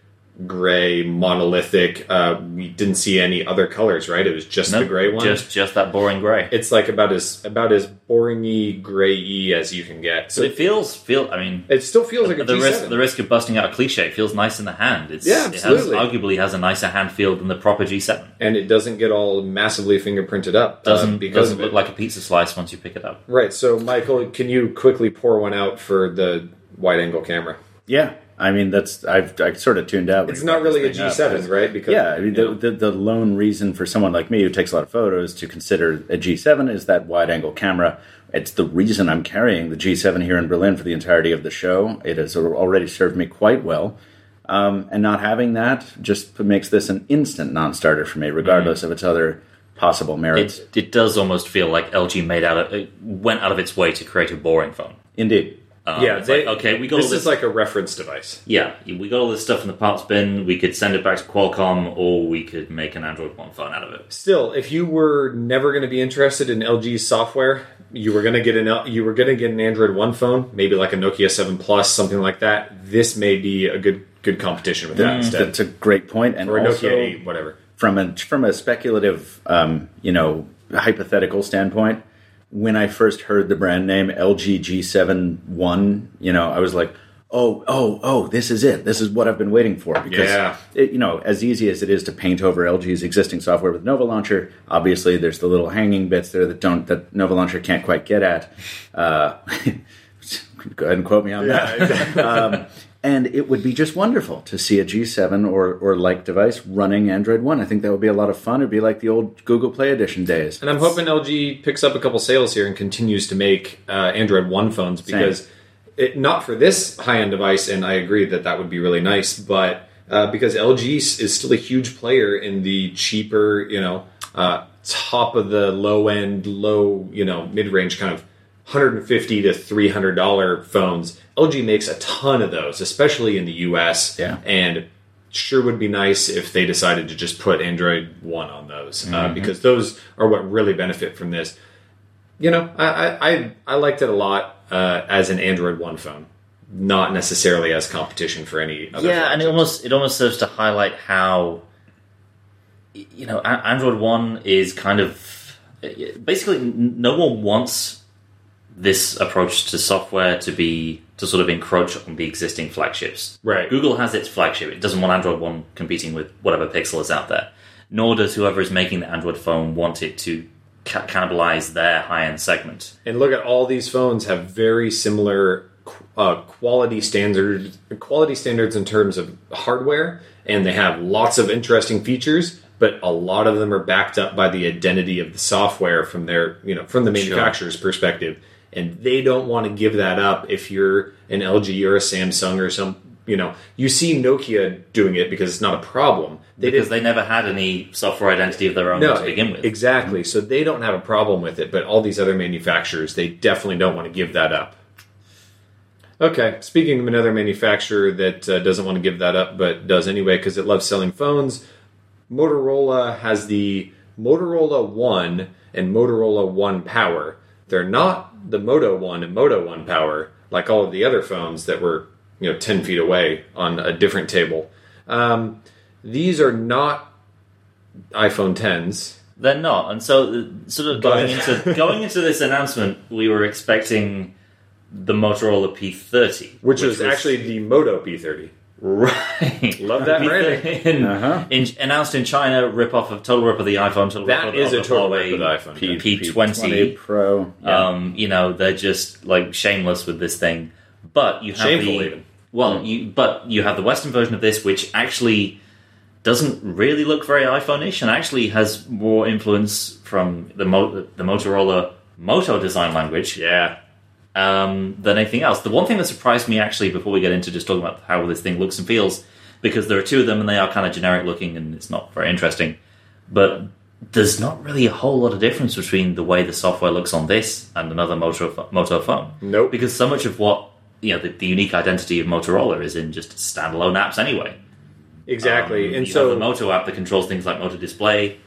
gray monolithic. Uh, we didn't see any other colors, right? It was just the gray one. just just that boring gray. it's like about as about as boringy gray as you can get. So So it feels feel. I mean, it still feels like a the G7. risk the risk of busting out a cliche feels nice in the hand. It's, Yeah, It has, absolutely. arguably has a nicer hand feel than the proper G7. and it doesn't get all massively fingerprinted up. uh, Doesn't because doesn't look it. like a pizza slice once you pick it up. right. So Michael, can you quickly pour one out for the wide angle camera? Yeah, I mean that's I've I sort of tuned out. It's not really a G seven, up, right? Because Yeah, I mean the, the the lone reason for someone like me who takes a lot of photos to consider a G7 is that wide angle camera. It's the reason I'm carrying the G7 here in Berlin for the entirety of the show. It has already served me quite well. Um, and not having that just makes this an instant non-starter for me, regardless of its other possible merits. It, it does almost feel like LG made out of, it went out of its way to create a boring phone. Indeed. Um, yeah, it's they- like, okay, we got this this. is like a reference device. yeah, we got all this stuff in the parts bin. We could send it back to Qualcomm, or we could make an Android One phone out of it. Still, if you were never going to be interested in LG's software, you were going to get an you were going to get an Android One phone, maybe like a Nokia Seven Plus, something like that. This may be a good good competition with that instead, That's a great point, and or a also, Nokia Eight, whatever. from a from a speculative, um, you know, hypothetical standpoint, when I first heard the brand name LG G7 One, you know, I was like, oh, oh, oh, this is it. This is what I've been waiting for. Because, Yeah. it, you know, as easy as it is to paint over LG's existing software with Nova Launcher, obviously there's the little hanging bits there that don't that Nova Launcher can't quite get at. Uh, go ahead and quote me on that. um, and it would be just wonderful to see a G7 or, or like device running Android One. I think that would be a lot of fun. It'd be like the old Google Play Edition days. And I'm hoping LG picks up a couple sales here and continues to make uh, Android One phones because it, not for this high end device, and I agree that that would be really nice, but uh, because LG is still a huge player in the cheaper, you know, uh, top of the low end, low, you know, mid range kind of 150 to 300 dollar phones. LG makes a ton of those, especially in the US. Yeah. And sure would be nice if they decided to just put Android One on those uh, because those are what really benefit from this. You know, I I, I, I liked it a lot uh, as an Android One phone, not necessarily as competition for any other. yeah, and it almost it almost serves to highlight how you know Android One is kind of basically no one wants this approach to software to be to sort of encroach on the existing flagships. Right. Google has its flagship; it doesn't want Android One competing with whatever Pixel is out there. Nor does whoever is making the Android phone want it to ca- cannibalize their high end segment. And look at all these phones have very similar uh, quality standards, quality standards in terms of hardware, and they have lots of interesting features. But a lot of them are backed up by the identity of the software from their, you know, from the manufacturer's perspective, and they don't want to give that up. If you're an LG or a Samsung or some, you know, you see Nokia doing it because it's not a problem. They Because didn't they never had any software identity of their own no, to begin with. Exactly. So they don't have a problem with it, but all these other manufacturers, they definitely don't want to give that up. Okay, speaking of another manufacturer that uh, doesn't want to give that up, but does anyway because it loves selling phones, Motorola has the Motorola One and Motorola One Power. They're not the Moto One and Moto One Power like all of the other phones that were you know ten feet away on a different table. Um, these are not iPhone 10s. They're not, and so uh, sort of going into going into this announcement, we were expecting the Motorola P30, which, was, actually the Moto P30. Right. Love that branding. in, Uh-huh. in, announced in China, rip off of total rip of the iPhone. Total That rip is of, a total of rip of the iPhone. P- P20. Pro. Yeah. Um, you know, they're just like shameless with this thing. But you have Shameful the even. well, you but you have the Western version of this, which actually doesn't really look very iPhone-ish, and actually has more influence from the Mo- the Motorola Moto design language Yeah. Um, than anything else. The one thing that surprised me actually, before we get into just talking about how this thing looks and feels, because there are two of them and they are kind of generic looking and it's not very interesting. But there's not really a whole lot of difference between the way the software looks on this and another Moto, Moto phone. Nope. Because so much of what, you know, the, the unique identity of Motorola is in just standalone apps anyway. Exactly. Um, and so the Moto app that controls things like Moto Display.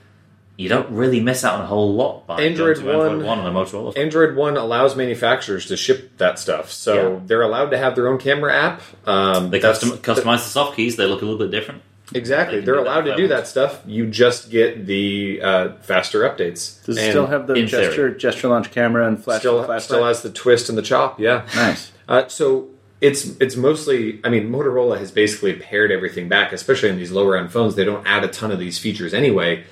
You don't really miss out on a whole lot by Android going to Android One- One on a Motorola. phone. Android One allows manufacturers to ship that stuff, so Yeah. they're allowed to have their own camera app. Um, They custom, customize the soft keys. They look a little bit different. exactly. they they're allowed to do that stuff. You just get the uh, faster updates. Does it And still have the in gesture gesture launch camera and flash still flashlight? still has the twist and the chop? Yeah. nice. Uh, so it's it's mostly. I mean, Motorola has basically pared everything back, especially in these lower end phones. They don't add a ton of these features anyway.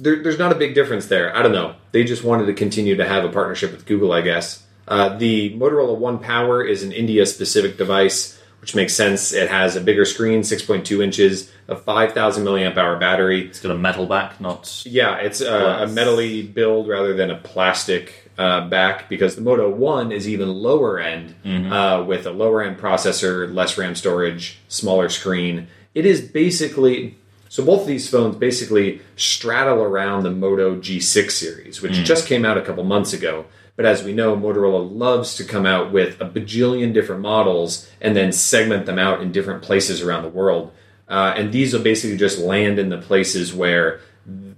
There, there's not a big difference there. I don't know. They just wanted to continue to have a partnership with Google, I guess. Uh, the Motorola One Power is an India specific device, which makes sense. It has a bigger screen, 6.2 inches, a 5,000 milliamp hour battery. It's got a metal back, not Yeah, it's a, a metally build rather than a plastic uh, back because the Moto One is even lower end uh, with a lower end processor, less RAM storage, smaller screen. It is basically so both of these phones basically straddle around the Moto G6 series, which just came out a couple months ago. But as we know, Motorola loves to come out with a bajillion different models and then segment them out in different places around the world. Uh, and these will basically just land in the places where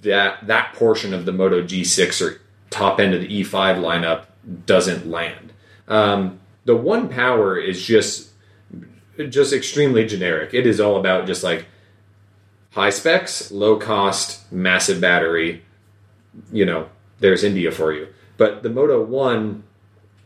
that that portion of the Moto G6 or top end of the E5 lineup doesn't land. Um, the One Power is just just extremely generic. It is all about just like high specs, low cost, massive battery. You know, there's India for you. But the Moto One,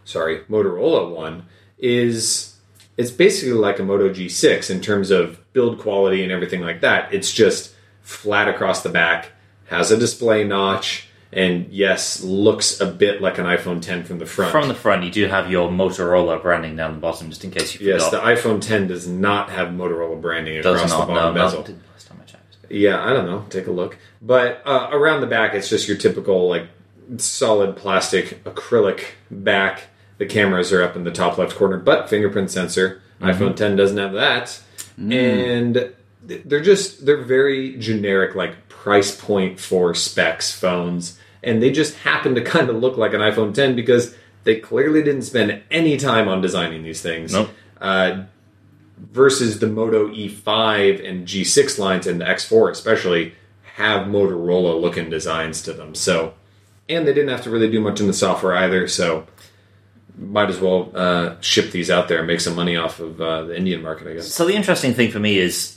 sorry, Motorola One is it's basically like a Moto G6 in terms of build quality and everything like that. It's just flat across the back, has a display notch, and yes, looks a bit like an iPhone 10 from the front. from the front. You do have your Motorola branding down the bottom, just in case you yes, the iPhone 10 does not have Motorola branding does across not. the bottom no, bezel. didn't last time I checked. Yeah, I don't know. Take a look. But uh, around the back, it's just your typical like solid plastic acrylic back. The cameras are up in the top left corner, but fingerprint sensor. iPhone 10 doesn't have that, and they're just they're very generic, like price point for specs phones, and they just happen to kind of look like an iPhone 10 because they clearly didn't spend any time on designing these things. Nope. Uh, versus the Moto E5 and G6 lines and the X4 especially have Motorola looking designs to them. So, and they didn't have to really do much in the software either. So, might as well uh, ship these out there and make some money off of uh, the Indian market, I guess. So the interesting thing for me is: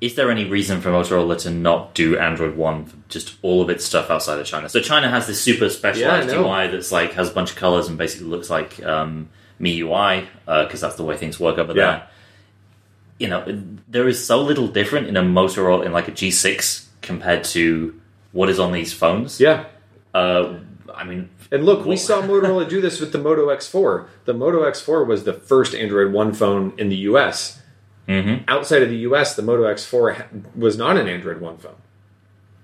is there any reason for Motorola to not do Android One for just all of its stuff outside of China? So China has this super specialized Yeah, UI that's like has a bunch of colors and basically looks like um, MIUI because that's the way things work over Yeah. there. You know, there is so little different in a Motorola in like a G6 compared to what is on these phones. Yeah. Uh, I mean, And look, we saw Motorola do this with the Moto X4. The Moto X4 was the first Android One phone in the US. Mhm. Outside of the US, the Moto X4 ha- was not an Android One phone.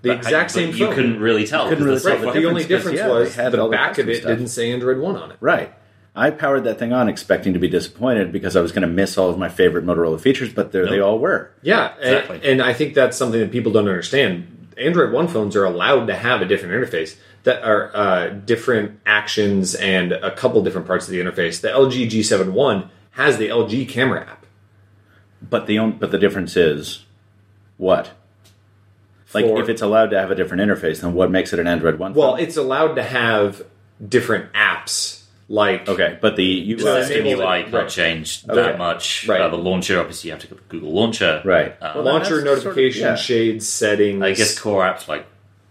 The but- exact but same You phone. couldn't really tell. couldn't really the Right, tell but software- the only difference, difference yeah, was the all the back of it stuff. didn't say Android One on it. Right. I powered that thing on expecting to be disappointed because I was going to miss all of my favorite Motorola features, but there they all were. Yeah, Exactly. and, and I think that's something that people don't understand. Android One phones are allowed to have a different interface that are uh, different actions and a couple different parts of the interface. The LG G7 One has the LG camera app. But the on- but the difference is what? Like For- if it's allowed to have a different interface, then what makes it an Android one? Well, phone? it's allowed to have different apps like okay, but the The UI, so UI can't right. change Okay. that much. Right. Uh, the launcher, obviously, you have to go to Google Launcher. Right. Uh, Well, launcher that's sort of- notification yeah. shades settings. I guess core apps like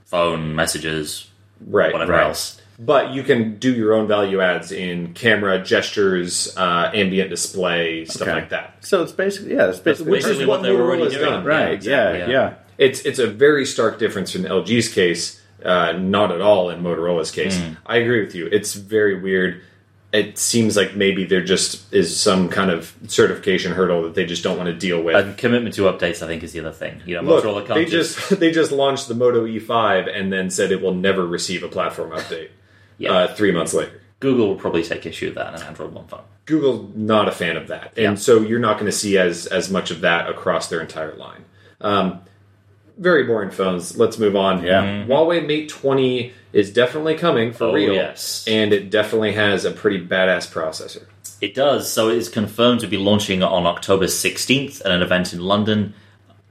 phone, messages, right, whatever right. else. But you can do your own value adds in camera, gestures, uh, ambient display, stuff Okay. like that. So it's basically yeah, it's basically Which is Basically what what they were already Motorola's doing. done. right. exactly, yeah, yeah. yeah, It's it's a very stark difference from LG's case, uh, not at all in Motorola's case. Hmm. I agree with you. It's very weird. It seems like maybe there just is some kind of certification hurdle that they just don't want to deal with. And commitment to updates, I think, is the other thing. You know, Look, Motorola they just, just they just launched the Moto E5 and then said it will never receive a platform update. Yeah. Uh, three months later. Google will probably take issue with that in an Android One phone. Google not a fan of that, and Yeah. so you're not going to see as as much of that across their entire line. Um, very boring phones. Let's move on. Yeah. Huawei Mate 20 is definitely coming for Oh, real. yes. and it definitely has a pretty badass processor. It does. So it is confirmed to be launching on October 16th at an event in London.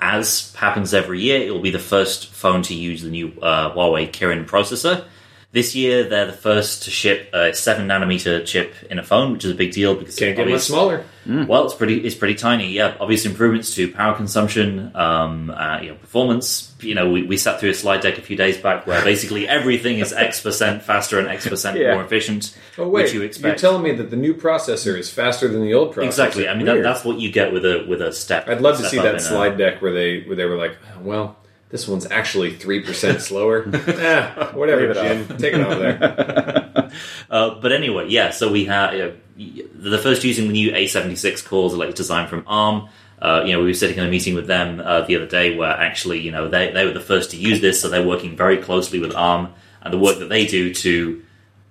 As happens every year, it will be the first phone to use the new uh, Huawei Kirin processor. This year, they're the first to ship a seven nanometer chip in a phone, which is a big deal because Can't get much obvious- smaller. Well, it's pretty. It's pretty tiny. Yeah, obvious improvements to power consumption, um, uh, you know, performance. You know, we, we sat through a slide deck a few days back where basically everything is X percent faster and X percent Yeah. more efficient, Oh wait, which you are telling me that the new processor is faster than the old processor? exactly. I mean, that, that's what you get with a with a step. I'd love to see that in a- slide deck where they where they were like, well, this one's actually three percent slower. eh, whatever, Jim. Take it over there. Uh, but anyway, yeah. So we have uh, the first using the new A76 cores, like designed from ARM. Uh, you know, we were sitting in a meeting with them uh, the other day where actually, you know, they, they were the first to use this, so they're working very closely with ARM and the work that they do to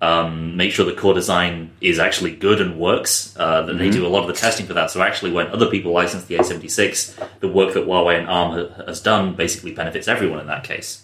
um, make sure the core design is actually good and works. Uh, that they do a lot of the testing for that. So actually, when other people license the A76, the work that Huawei and ARM ha- has done basically benefits everyone in that case.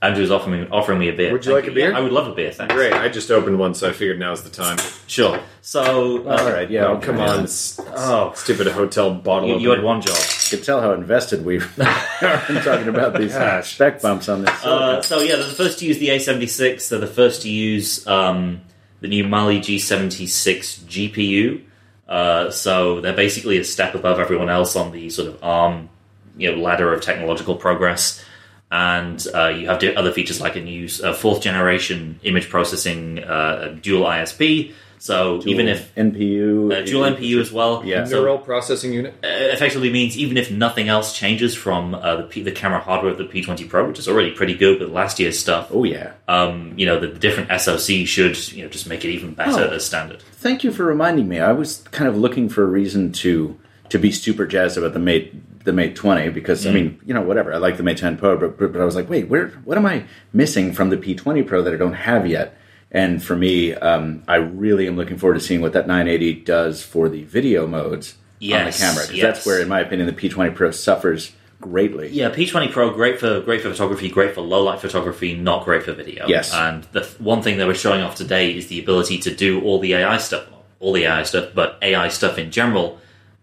Andrew's offering me, offering me a beer. Would you Thank like a beer? Yeah, I would love a beer. Thanks. Great. I just opened one, so I figured now's the time. Sure. So, uh, All right, yeah. Oh, come on, s- Oh. stupid hotel bottle. you, you had opener. one job. You can tell how invested we are in talking about these Gosh. spec bumps on this. Uh, so yeah, they're the first to use the A76. They're the first to use um, the new Mali G76 GPU. Uh, so they're basically a step above everyone else on the sort of ARM, you know, ladder of technological progress. And uh, you have di- other features like a new uh, fourth generation image processing, uh, dual ISP. So even if NPU, uh, dual NPU as well, Yeah. So, neural processing unit. uh, effectively means even if nothing else changes from uh, the, P- the camera hardware of the P20 Pro, which is already pretty good with last year's stuff, Oh yeah. um, you know, the, the different SoC should you know just make it even better Oh. as standard. Thank you for reminding me. I was kind of looking for a reason to to be super jazzed about the Mate the Mate 20 because I mean, you know, whatever. I like the Mate 10 Pro, but, but I was like, wait, where what am I missing from the P20 Pro that I don't have yet? And for me, um, I really am looking forward to seeing what that 980 does for the video modes on the camera because yes. that's where, in my opinion, the P20 Pro suffers greatly. Yeah, P20 Pro great for great for photography, great for low light photography, not great for video. Yes. and the one thing they were showing off today is the ability to do all the AI stuff, all the AI stuff, but AI stuff in general,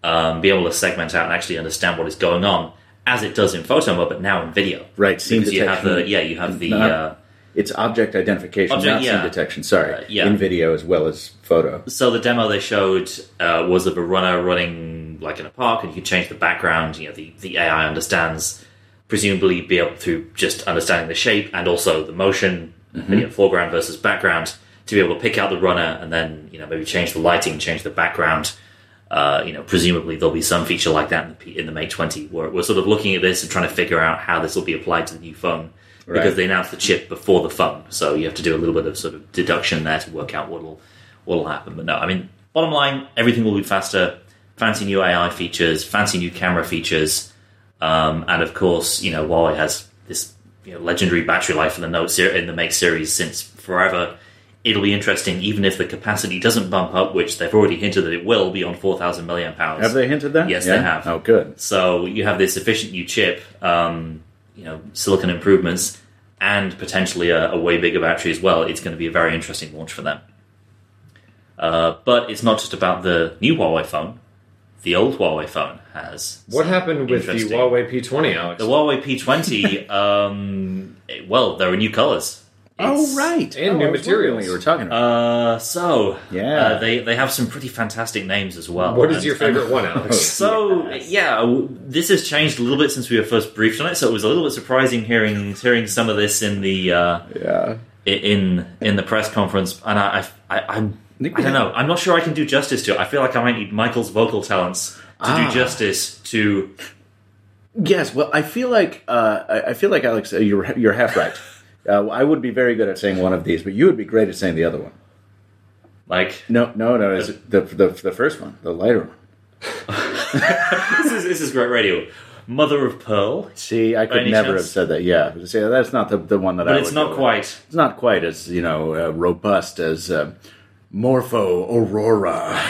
um, be able to segment out and actually understand what is going on as it does in photo mode, but now in video. Right, scene because you have detection. the yeah, you have the Not- uh, It's object identification, Object- not yeah. scene detection. Sorry, Uh, yeah. in video as well as photo. So the demo they showed uh, was of a runner running like in a park, and you can change the background. You know, the, the AI understands, presumably, be able through just understanding the shape and also the motion, you know, foreground versus background, to be able to pick out the runner and then you know maybe change the lighting, change the background. Uh, you know, presumably there'll be some feature like that in the, in the Mate 20. We're, we're sort of looking at this and trying to figure out how this will be applied to the new phone Right. because they announced the chip before the phone, so you have to do a little bit of sort of deduction there to work out what'll what'll happen. But no, I mean, bottom line, everything will be faster. Fancy new AI features, fancy new camera features, um, and of course, you know, Huawei has this you know, legendary battery life in the Note ser- in the Mate series since forever. It'll be interesting, even if the capacity doesn't bump up, which they've already hinted that it will beyond four thousand milliamp hours. Have they hinted that? Yes, they have. Oh, good. So you have this efficient new chip, um, you know, silicon improvements, and potentially a, a way bigger battery as well. It's going to be a very interesting launch for them. Uh, but it's not just about the new Huawei phone. The old Huawei phone has What happened with the Huawei P20, Alex? the Huawei P20. um, well, there are new colors. Oh, right. And oh, new I was wondering materials. What you were talking about. Uh, so Yeah. uh, they they have some pretty fantastic names as well. what is And- your favorite one, Alex? So yeah, this has changed a little bit since we were first briefed on it. So it was a little bit surprising hearing hearing some of this in the uh, yeah. in in the press conference, and I, I, I I'm I don't know. I'm not sure I can do justice to it. I feel like I might need Michael's vocal talents to Ah. do justice to. Yes. Well, I feel like uh, I I feel like Alex, uh, you're you're half right. Uh, I would be very good at saying one of these, but you would be great at saying the other one. Like No, no, no. Is the, the the first one, the lighter one? this is this is great radio. mother of pearl, See, I could never chance? have said that. Yeah, see, that's not the the one that I. but it's not go with. quite. It's not quite as you know uh, robust as uh, Morpho Aurora.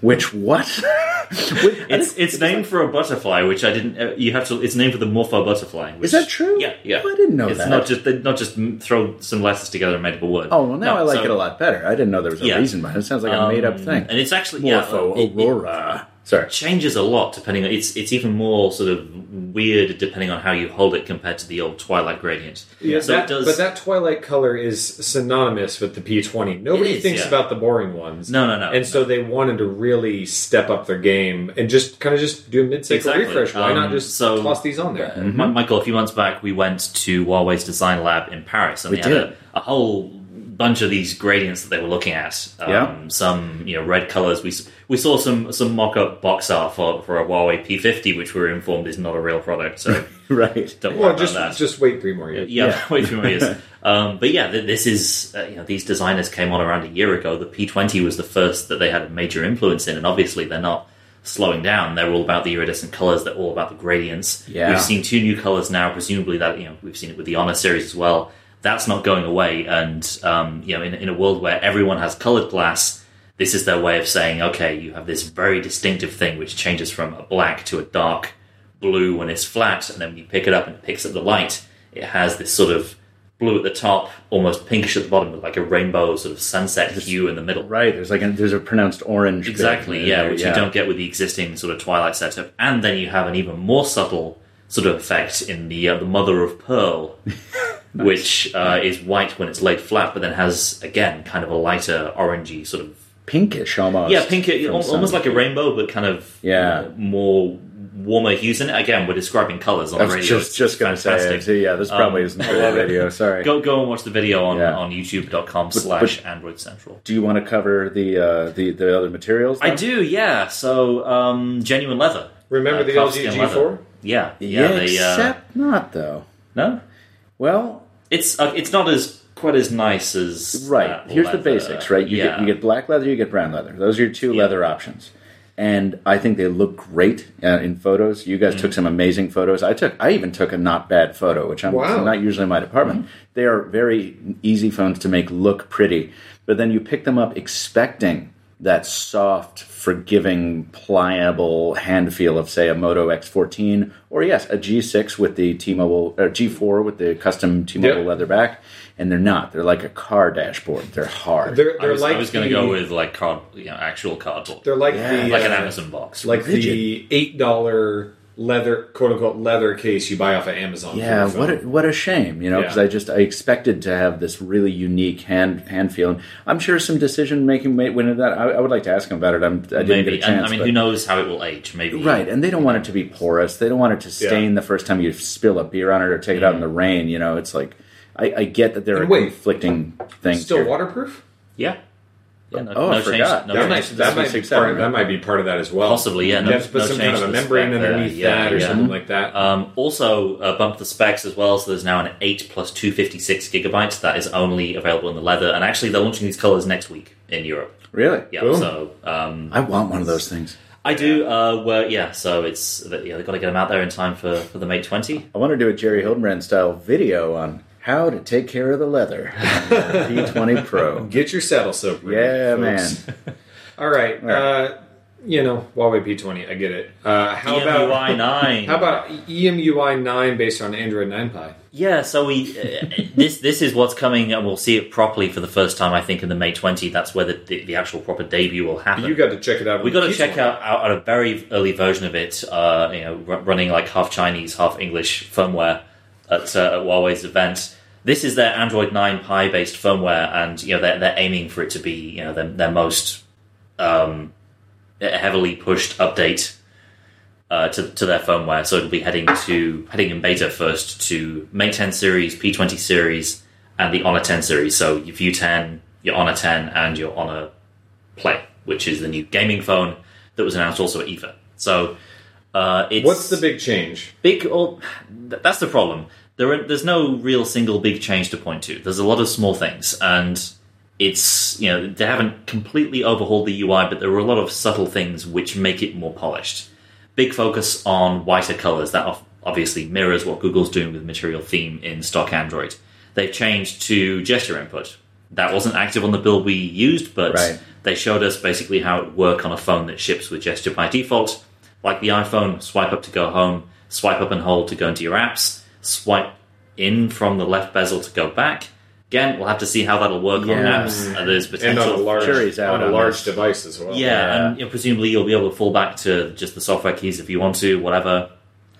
Which what? It's it's named for a butterfly, which I didn't. Uh, you have to. It's named for the morpho butterfly. Which, Is that true? Yeah, yeah. Oh, I didn't know it's that. not just they not just throw some letters together and made up a word. oh well, now No, I like so, it a lot better. I didn't know there was a Yeah. reason behind it. It sounds like a made up um, thing. and it's actually Morpho yeah, it- it- Aurora. Sorry. changes a lot depending on it's it's even more sort of weird depending on how you hold it compared to the old Twilight gradient. Yeah, so that, it does. but that twilight color is synonymous with the P20. Nobody It is, thinks yeah. about the boring ones. No, no, no, And so they wanted to really step up their game and just kind of just do a mid-cycle Exactly. refresh. Why not Um, just so- toss these on there? Mi- Michael, a few months back, we went to Huawei's design lab in Paris, and We they had did. a, a whole bunch of these gradients that they were looking at. Um, Yeah. Some, you know, red colors. We we saw some some mock-up box art for for a Huawei P50, which we were informed is not a real product. So right. don't worry Well, about just that. just wait three more years. yeah, Yeah. wait for years. Um, but yeah, th- this is uh, you know these designers came on around a year ago. The P20 was the first that they had a major influence in, and obviously they're not slowing down. They're all about the iridescent colors. They're all about the gradients. Yeah. We've seen two new colors now. Presumably that you know we've seen it with the Honor series as well. That's not going away, and um, you know in, in a world where everyone has colored glass. This is their way of saying, okay, you have this very distinctive thing which changes from a black to a dark blue when it's flat, and then when you pick it up and it picks up the light, it has this sort of blue at the top, almost pinkish at the bottom, with like a rainbow sort of sunset hue in the middle. Right. There's like a, there's a pronounced orange. Exactly, yeah, there, which you don't get with the existing sort of Twilight setup, and then you have an even more subtle sort of effect in the uh, the Mother of Pearl, which uh, is white when it's laid flat, but then has again kind of a lighter orangey sort of pinkish almost. yeah, pink, from al- almost sun. like a rainbow, but kind of Yeah. uh, more warmer hues in it. Again, we're describing colors on I the was radio. just just gonna fantastic. say, yeah, this probably Um, isn't I for the video. Sorry. Go go and watch the video on, Yeah. on youtube.com slash Android Central. Do you want to cover the uh, the the other materials? I do, yeah. So um, genuine leather. Remember Uh, the LG G4? leather. Yeah, yeah. Yeah, they, uh, except not though. no, Well, it's uh, it's not as quite as nice as right. that Here's the basics, right? You yeah. get you get black leather, you get brown leather. Those are your two Yeah. leather options. And I think they look great uh, in photos. You guys took some amazing photos. I took, I even took a not bad photo, which I'm Wow. not usually my department. Mm-hmm. They are very easy phones to make look pretty, but then you pick them up expecting that soft, forgiving, pliable hand feel of, say, a Moto X14, or yes, a G6 with the T-Mobile, or G4 with the custom T-Mobile Yep. leather back, and they're not. They're like a car dashboard. They're hard. They're, I they're was, like I was going to go with like card, you know, actual cardboard, They're like Yeah. the like an uh, Amazon box. like Rigid. the eight dollar leather quote unquote leather case you buy off of Amazon. Yeah, what a, what a shame, you know, because Yeah. I just I expected to have this really unique hand hand feel. And I'm sure some decision making went into that. I, I would like to ask him about it. I'm, I didn't maybe. get a chance. and, I mean, but- who knows how it will age? Maybe Right, and they don't want it to be porous. They don't want it to stain the first time you spill a beer on it or take it out in the mm. rain. You know, it's like I, I get that there are And wait, conflicting things. Still here. waterproof? Yeah. Yeah, no, Oh, I no change. forgot. No That change. might, that, might be part, that might be part of that as well. Possibly, yeah. No, you have to put no some kind of a membrane spec there. underneath Yeah, that or yeah. something like that. Um, also, uh, bumped the specs as well, so there's now an 8 plus 256 gigabytes that is only available in the leather. And actually, they're launching these colors next week in Europe. Really? Yeah, Boom. so um, I want one of those things. I do. Uh, well, yeah, so it's yeah, they've got to get them out there in time for, for the Mate 20. I want to do a Jerry Hildenbrand style video on how to take care of the leather. P20 Pro. Get your saddle soap. ready, Yeah, folks. man. All right. All right. Uh, you know, Huawei P20. I get it. Uh, how EMUI about 9. how about EMUI 9 based on Android 9 Pie? Yeah, so we uh, this this is what's coming, and we'll see it properly for the first time. I think in the Mate 20. That's where the, the, the actual proper debut will happen. You got to check it out. we got to check P20. out, out a very early version of it. Uh, you know, r- running like half Chinese, half English firmware at, uh, at Huawei's event. This is their Android 9 Pie based firmware, and you know they're they're aiming for it to be you know their, their most um, heavily pushed update uh, to, to their firmware. So it'll be heading to heading in beta first to Mate 10 series, P20 series, and the Honor 10 series. So your View 10, your Honor 10, and your Honor Play, which is the new gaming phone that was announced also at IFA. So uh, it's What's the big change? big? Or, th- that's the problem. There, are, there's no real single big change to point to. There's a lot of small things, and it's you know they haven't completely overhauled the UI, but there are a lot of subtle things which make it more polished. big focus on whiter colors. That obviously mirrors what Google's doing with Material Theme in stock Android. They've changed to gesture input. That wasn't active on the build we used, but Right. they showed us basically how it would work on a phone that ships with gesture by default. Like the iPhone, swipe up to go home, swipe up and hold to go into your apps, swipe in from the left bezel to go back. Again, we'll have to see how that'll work on apps. Uh, there's and potential. on a large, Jury's out on a large this. device as well. yeah, Yeah. and you know, presumably you'll be able to fall back to just the software keys if you want to, whatever.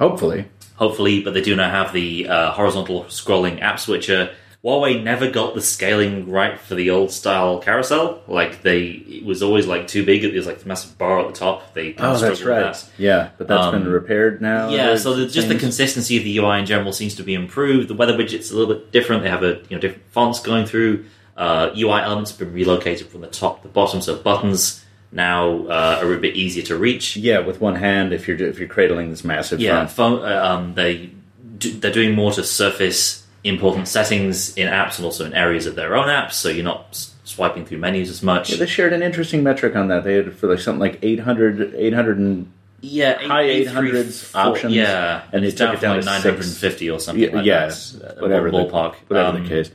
Hopefully. Hopefully, but they do now have the uh, horizontal scrolling app switcher. Huawei never got the scaling right for the old style carousel. Like they, it was always like too big. It was like the massive bar at the top. They kind Oh, of that's right. that. Yeah, but that's Um, been repaired now. Yeah, so the, just the consistency of the UI in general seems to be improved. The weather widget's a little bit different. They have a you know different fonts going through. Uh, UI elements have been relocated from the top to the bottom, so buttons now uh, are a bit easier to reach. Yeah, with one hand if you're if you're cradling this massive Yeah, phone. phone, uh, um, they do, they're doing more to surface important settings in apps and also in areas of their own apps, so you're not s- swiping through menus as much. Yeah, they shared an interesting metric on that. They had for like something like 800, 800 and yeah, eight- high eight, 800s options, Yeah, and they it's took down it down from to like 950 or something. yeah, like yeah, that. Uh, whatever the, ballpark. whatever Um, the case.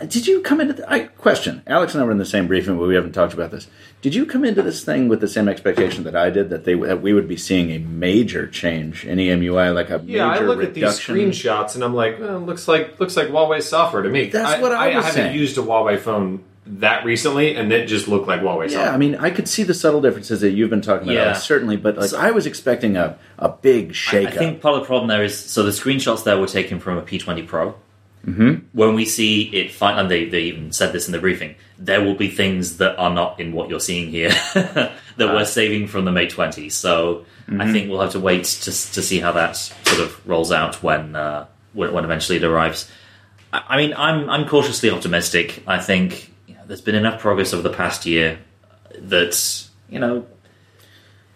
Uh, Did you come into? The, I question. Alex and I were in the same briefing, but we haven't talked about this. Did you come into this thing with the same expectation that I did that they that we would be seeing a major change in EMUI, like a Yeah, I major look at these screenshots and I'm like, well, looks like looks like Huawei software to me. That's what I was haven't saying. used a Huawei phone that recently, and it just looked like Huawei Yeah, I mean, I could see the subtle differences that you've been talking about, Yeah. Certainly, but like So- I was expecting a, a big shake. I shake think part of the problem there is so the screenshots there were taken from a P20 Pro. Mm-hmm. When we see it, and they, they even said this in the briefing, there will be things that are not in what you're seeing here that we're saving from the Mate 20. So I think we'll have to wait to to see how that sort of rolls out when uh, when, when eventually it arrives. I, I mean, I'm I'm cautiously optimistic. I think you know, there's been enough progress over the past year that you know.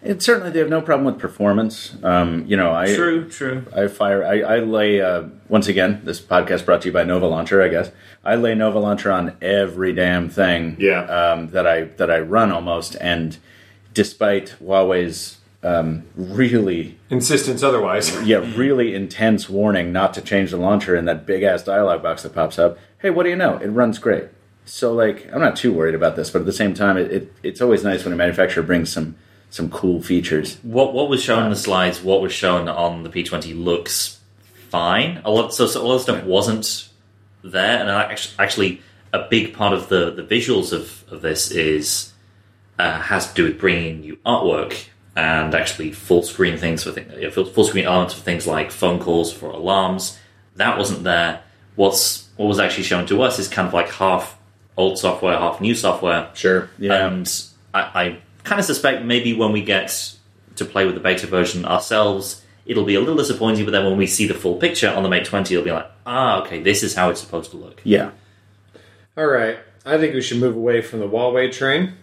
It certainly they have no problem with performance. Um, you know, I True, true. I fire. I, I lay uh, once again. This podcast brought to you by Nova Launcher. I guess I lay Nova Launcher on every damn thing. Yeah. Um, that I that I run almost, and despite Huawei's um, really Insistence otherwise. yeah really intense warning not to change the launcher in that big ass dialog box that pops up. Hey, what do you know? It runs great. So like, I'm not too worried about this, but at the same time, it, it it's always nice when a manufacturer brings some some cool features. what what was shown in the slides, what was shown on the P20 looks fine. A lot, so, so a lot of stuff wasn't there, and act- actually, a big part of the the visuals of of this is uh, has to do with bringing new artwork and actually full screen things for things, full, full screen elements for things like phone calls for alarms. That wasn't there. What's what was actually shown to us is kind of like half old software, half new software. Sure. Yeah. And I, I kind of suspect maybe when we get to play with the beta version ourselves, it'll be a little disappointing. But then when we see the full picture on the Mate 20, it'll be like, ah, okay, this is how it's supposed to look. Yeah. All right. I think we should move away from the Huawei train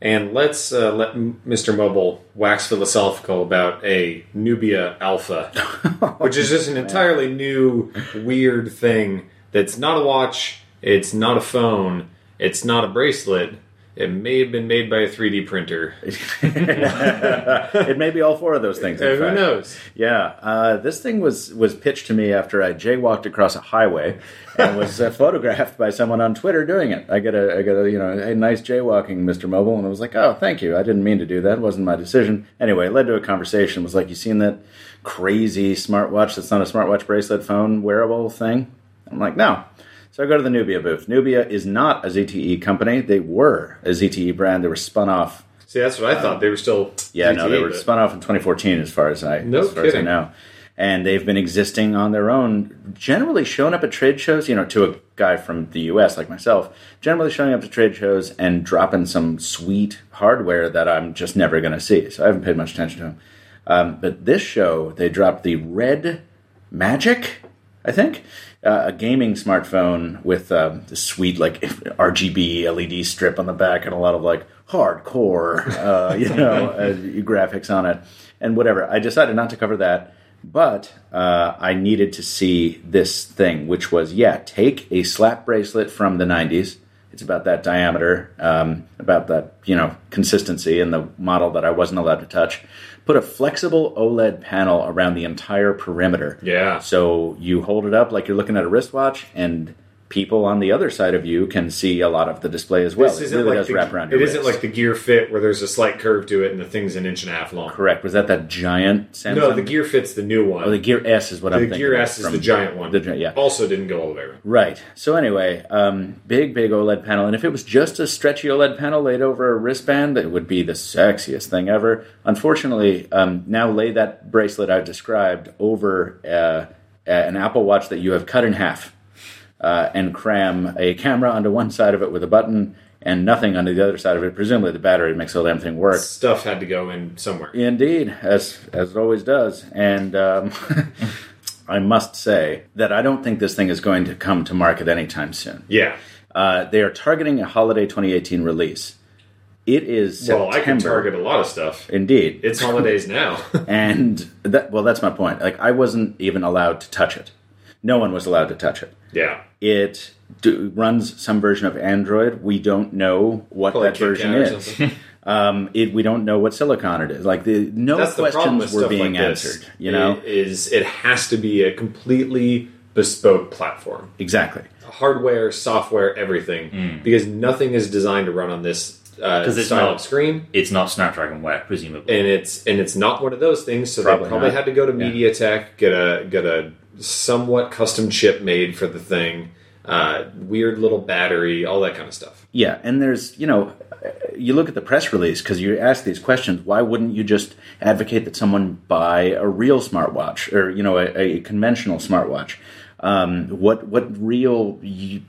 and let's uh, let Mr. Mobile wax philosophical about a Nubia Alpha, which is just an entirely new, weird thing that's not a watch, it's not a phone, it's not a bracelet. It may have been made by a 3D printer. it may be all four of those things. Uh, who fact. knows? Yeah, uh, this thing was was pitched to me after I jaywalked across a highway and was uh, photographed by someone on Twitter doing it. I get a I get a you know a nice jaywalking, Mr. Mobile, and I was like, oh, thank you. I didn't mean to do that. It wasn't my decision. Anyway, it led to a conversation. It was like, you seen that crazy smartwatch that's not a smartwatch bracelet phone wearable thing? I'm like, no. So I go to the Nubia booth. Nubia is not a ZTE company. They were a ZTE brand. They were spun off See, that's what I thought. They were still. yeah, no, they were but- spun off in 2014, as far as I No as far as I kidding. know. And they've been existing on their own, generally showing up at trade shows. You know, to a guy from the U.S. like myself, generally showing up to trade shows and dropping some sweet hardware that I'm just never going to see. So I haven't paid much attention to them. Um, but this show, they dropped the Red Magic, I think, uh, a gaming smartphone with um, the sweet like RGB LED strip on the back and a lot of like hardcore, uh, you know, uh, graphics on it and whatever. I decided not to cover that, but uh, I needed to see this thing, which was yeah, take a slap bracelet from the '90s. It's about that diameter, um, about that you know consistency in the model that I wasn't allowed to touch. Put a flexible OLED panel around the entire perimeter. Yeah. So you hold it up like you're looking at a wristwatch, and people on the other side of you can see a lot of the display as well. This it really like does the, wrap around It isn't wrist. like the Gear Fit where there's a slight curve to it and the thing's an inch and a half long. Correct. Was that that giant Samsung? No, the Gear Fit's the new one. Oh, the Gear S is what I'm thinking. the. Gear S is the giant one. The, yeah. Also didn't go all the way around. Right. So anyway, um, big, big OLED panel, and if it was just a stretchy OLED panel laid over a wristband, it would be the sexiest thing ever. Unfortunately, um, now lay that bracelet I described over uh, an Apple Watch that you have cut in half, uh, and cram a camera onto one side of it with a button and nothing onto the other side of it. Presumably, the battery makes the damn thing work. Stuff had to go in somewhere. Indeed, as as it always does, and um, I must say that I don't think this thing is going to come to market anytime soon. Yeah. Uh, they are targeting a holiday 2018 release. It is Well, I can target a lot of stuff. Indeed, It's holidays now. and that, well, that's my point. Like I wasn't even allowed to touch it. No one was allowed to touch it. Yeah. It do, runs some version of Android. We don't know what Probably that version is. Um, it, we don't know what silicon it is. Like the no That's the questions were being like this. answered. You know It is it has to be a completely bespoke platform. exactly. Hardware, software, everything. Because nothing is designed to run on this uh, 'Cause it's style not- of screen. It's not Snapdragon Wear, presumably. and it's and it's not one of those things. So Probably they probably not. had to go to Yeah. MediaTek, get a get a somewhat custom chip made for the thing, uh, weird little battery, all that kind of stuff. Yeah, and there's you know, you look at the press release because you ask these questions. Why wouldn't you just advocate that someone buy a real smartwatch or you know a, a conventional smartwatch? Um, what what real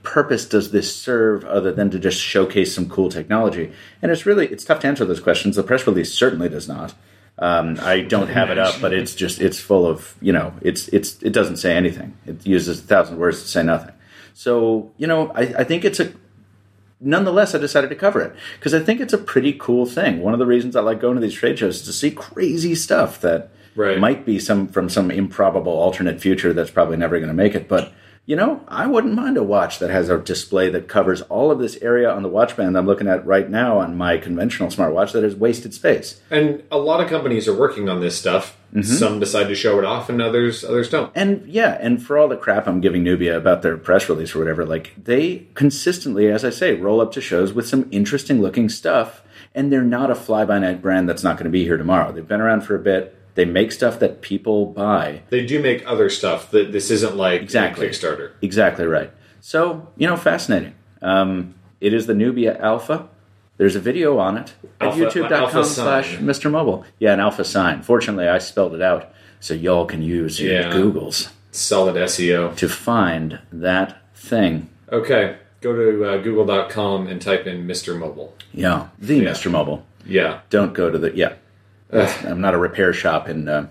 purpose does this serve other than to just showcase some cool technology? And it's really it's tough to answer those questions. The press release certainly does not. Um, I don't have it up, but it's just it's full of you know it's it's it doesn't say anything. It uses a thousand words to say nothing. So you know I, I think it's a nonetheless, I decided to cover it because I think it's a pretty cool thing. One of the reasons I like going to these trade shows is to see crazy stuff that Right. might be some from some improbable alternate future that's probably never going to make it. But you know, I wouldn't mind a watch that has a display that covers all of this area on the watch band I'm looking at right now on my conventional smartwatch that has wasted space. And a lot of companies are working on this stuff. Mm-hmm. Some decide to show it off, and others others don't. And yeah, and for all the crap I'm giving Nubia about their press release or whatever, like they consistently, as I say, roll up to shows with some interesting looking stuff, and they're not a fly by night brand that's not going to be here tomorrow. They've been around for a bit. They make stuff that people buy. They do make other stuff. That this isn't like Exactly. Kickstarter. Exactly right. So you know, fascinating. Um, it is the Nubia Alpha. There's a video on it at youtube.com slash Mr. Mobile. Yeah, an alpha sign. Fortunately, I spelled it out so y'all can use your Yeah. Googles Solid SEO. to find that thing. Okay, go to uh, Google.com and type in Mr. Mobile. Yeah, the Yeah. Mr. Mobile. Yeah. Don't go to the yeah. I'm not a repair shop in uh,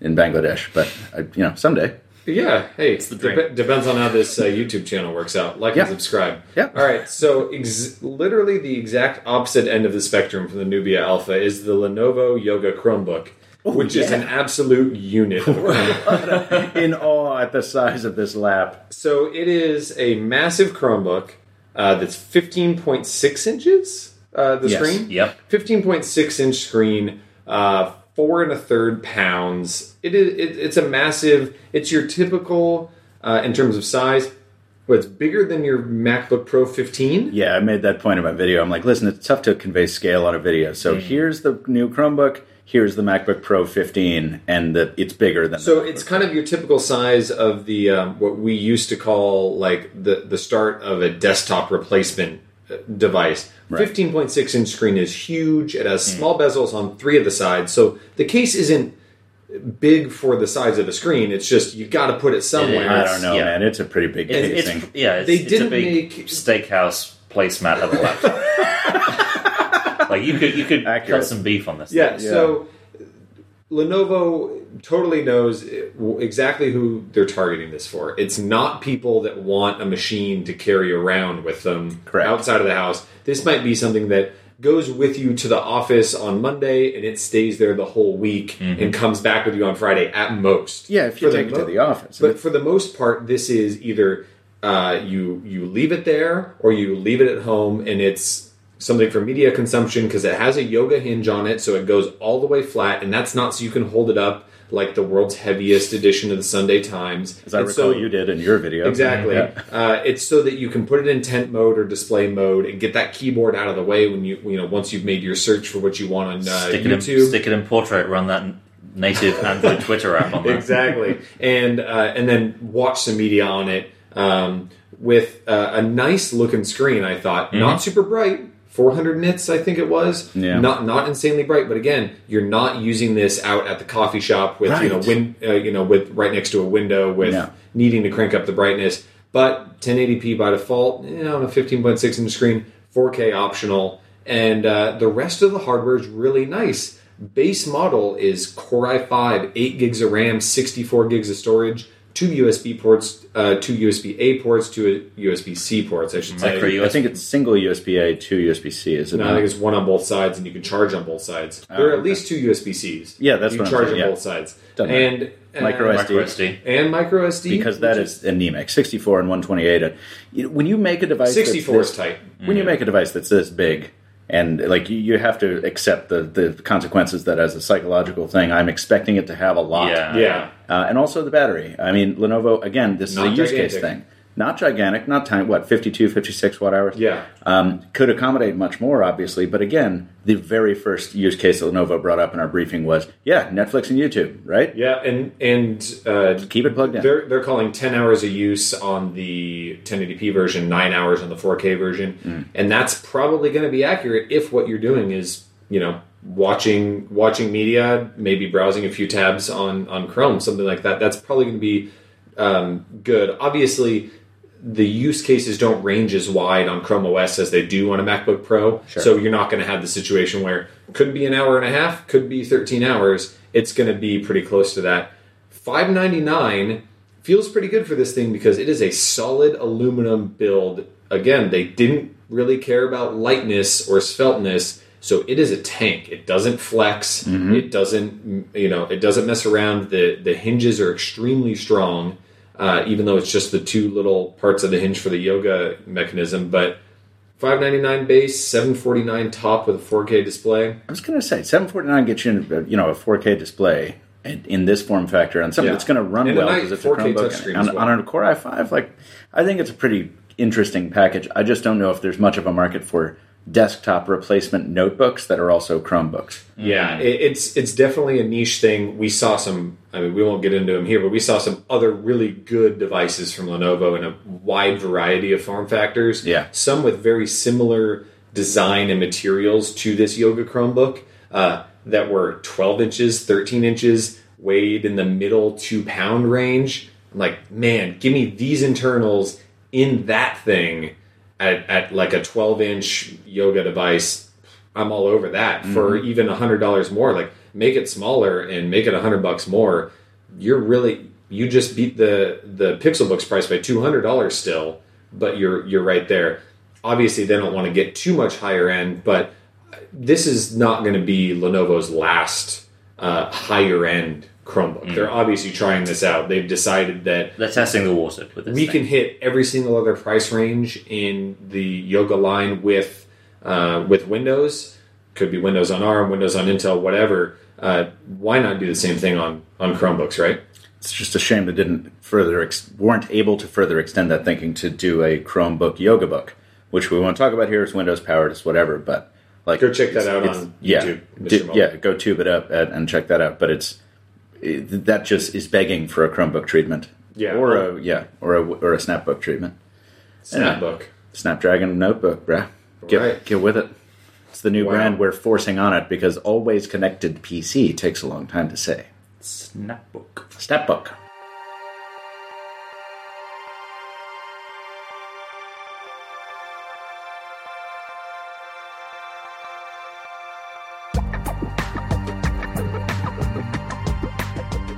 in Bangladesh, but I, you know someday. Yeah, hey, it's the dream. dep- depends on how this uh, YouTube channel works out. Like Yeah. and subscribe. Yeah. All right, so ex- literally the exact opposite end of the spectrum from the Nubia Alpha is the Lenovo Yoga Chromebook, which is an absolute unit. Of a in awe at the size of this lap. so it is a massive Chromebook uh, that's 15.6 inches. Uh, the Yes. screen. Yep. 15.6 inch screen, uh, four and a third pounds. It is. It, it's a massive. It's your typical uh, in terms of size. But it's bigger than your MacBook Pro 15. Yeah, I made that point in my video. I'm like, listen, it's tough to convey scale on a video. So here's the new Chromebook. Here's the MacBook Pro 15, and the, it's bigger than. So the it's kind of your typical size of the um, what we used to call like the the start of a desktop replacement device. Right. 15.6 inch screen is huge. It has small bezels on three of the sides, so the case isn't big for the size of the screen. It's just you got to put it somewhere. I don't know, Yeah. man. It's a pretty big It's, casing. it's yeah, it's, They it's didn't a big make- steakhouse placemat of a laptop. like you could you could Accurate. cut some beef on this. Yeah, thing. so Lenovo totally knows exactly who they're targeting this for. It's not people that want a machine to carry around with them Correct. outside of the house. This might be something that goes with you to the office on Monday and it stays there the whole week and comes back with you on Friday at most. yeah, if you For take it mo- to the office. But for the most part, this is either uh, you you leave it there or you leave it at home and it's something for media consumption because it has a yoga hinge on it so it goes all the way flat and that's not so you can hold it up like the world's heaviest edition of the sunday times As I And recall, so- you did in your video. Exactly. Yeah. Uh, it's so that you can put it in tent mode or display mode and get that keyboard out of the way when you you know once you've made your search for what you want on uh, stick, it in, YouTube. stick it in portrait, run that native Android Twitter app on there. exactly, and uh, and then watch some media on it um, with uh, a nice looking screen. I thought not super bright. 400 nits, I think it was. Yeah. Not not insanely bright, but again, you're not using this out at the coffee shop with you know Right. win, uh, you know with right next to a window with Yeah. needing to crank up the brightness. But 1080p by default, you know, on a 15.6 inch screen, 4K optional, and uh, the rest of the hardware is really nice. Base model is Core i5, 8 gigs of RAM, 64 gigs of storage, two USB ports, uh, two USB A ports, two USB C ports, I should say. Micro USB. I think it's single USB A, two USB C. Is it? No, I think it's one on both sides, and you can charge on both sides. there are at okay. least two USB Cs. Yeah, that's you what I'm charge saying, on yeah. both sides, Doesn't and uh, Micro SD. Micro SD. and micro SD because that is anemic. 64 and 128. Uh, When you make a device, 64 is tight. When you make a device that's this big, and like you, you have to accept the the consequences that as a psychological thing, I'm expecting it to have a lot. Yeah. Yeah. Uh, and also the battery. I mean, Lenovo again. This Not is a use case thing. Not gigantic, not tiny. What 52, 56 watt hours? Yeah. um, could accommodate much more, obviously. But again, the very first use case that Lenovo brought up in our briefing was, yeah, Netflix and YouTube, right? Yeah, and and uh, Keep it plugged in. They're they're calling ten hours of use on the 1080p version, nine hours on the 4K version, Mm. and that's probably going to be accurate if what you're doing is you know watching watching media, maybe browsing a few tabs on on Chrome, something like that. That's probably going to be um, good. Obviously. The use cases don't range as wide on Chrome OS as they do on a MacBook Pro. So you're not going to have the situation where could be an hour and a half, could be 13 hours. It's going to be pretty close to that. 599 feels pretty good for this thing because it is a solid aluminum build. Again, they didn't really care about lightness or svelteness, so it is a tank. It doesn't flex. Mm-hmm. It doesn't, you know, it doesn't mess around. The the hinges are extremely strong, uh, even though it's just the two little parts of the hinge for the yoga mechanism. But 599 base, 749 top with a 4K display. I was going to say 749 gets you, in, you know, a 4K display in, in this form factor and something Yeah. that's going to run And well because it's a 4K Chromebook. on, well. on a Core i5, like I think it's a pretty interesting package. I just don't know if there's much of a market for desktop replacement notebooks that are also Chromebooks. Yeah, it's it's definitely a niche thing. We saw some. I mean, we won't get into them here, but we saw some other really good devices from Lenovo in a wide variety of form factors. Yeah. some with very similar design and materials to this Yoga Chromebook uh, that were 12 inches, 13 inches, weighed in the middle two pound range. I'm like, man, give me these internals in that thing at, at like a 12 inch yoga device I'm all over that for even a hundred dollars more. Like make it smaller and make it a hundred bucks more. You're really you just beat the the Pixelbook's price by two hundred dollars still, but you're you're right there. Obviously, they don't want to get too much higher end, but this is not going to be Lenovo's last uh, higher end Chromebook. They're obviously trying this out. They've decided that They're testing the water with this. we thing. can hit every single other price range in the Yoga line with uh, with Windows. Could be Windows on ARM, Windows on Intel, whatever. Uh, why not do the same thing on on Chromebooks, right? It's just a shame they didn't further ex- weren't able to further extend that thinking to do a Chromebook yoga book, which we want to talk about here. It's Windows powered, it's whatever, but like Go check that out on yeah, YouTube, Mr. do- yeah, go tube it up and, and check that out. But it's it, that just is begging for a Chromebook treatment, Yeah. or a yeah, or a or a Snapbook treatment. Snapbook. Snapdragon notebook, bruh. Get Right. get with it. It's the new Wow. brand we're forcing on it because always connected PC takes a long time to say. Snapbook. Snapbook.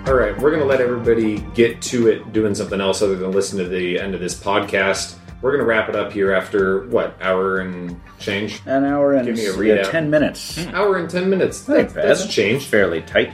All right, we're going to let everybody get to it doing something else other than listen to the end of this podcast. We're going to wrap it up here after what hour and change? An hour and Give me a readout. ten minutes. Hour and ten minutes. That bad. that's changed. Fairly tight.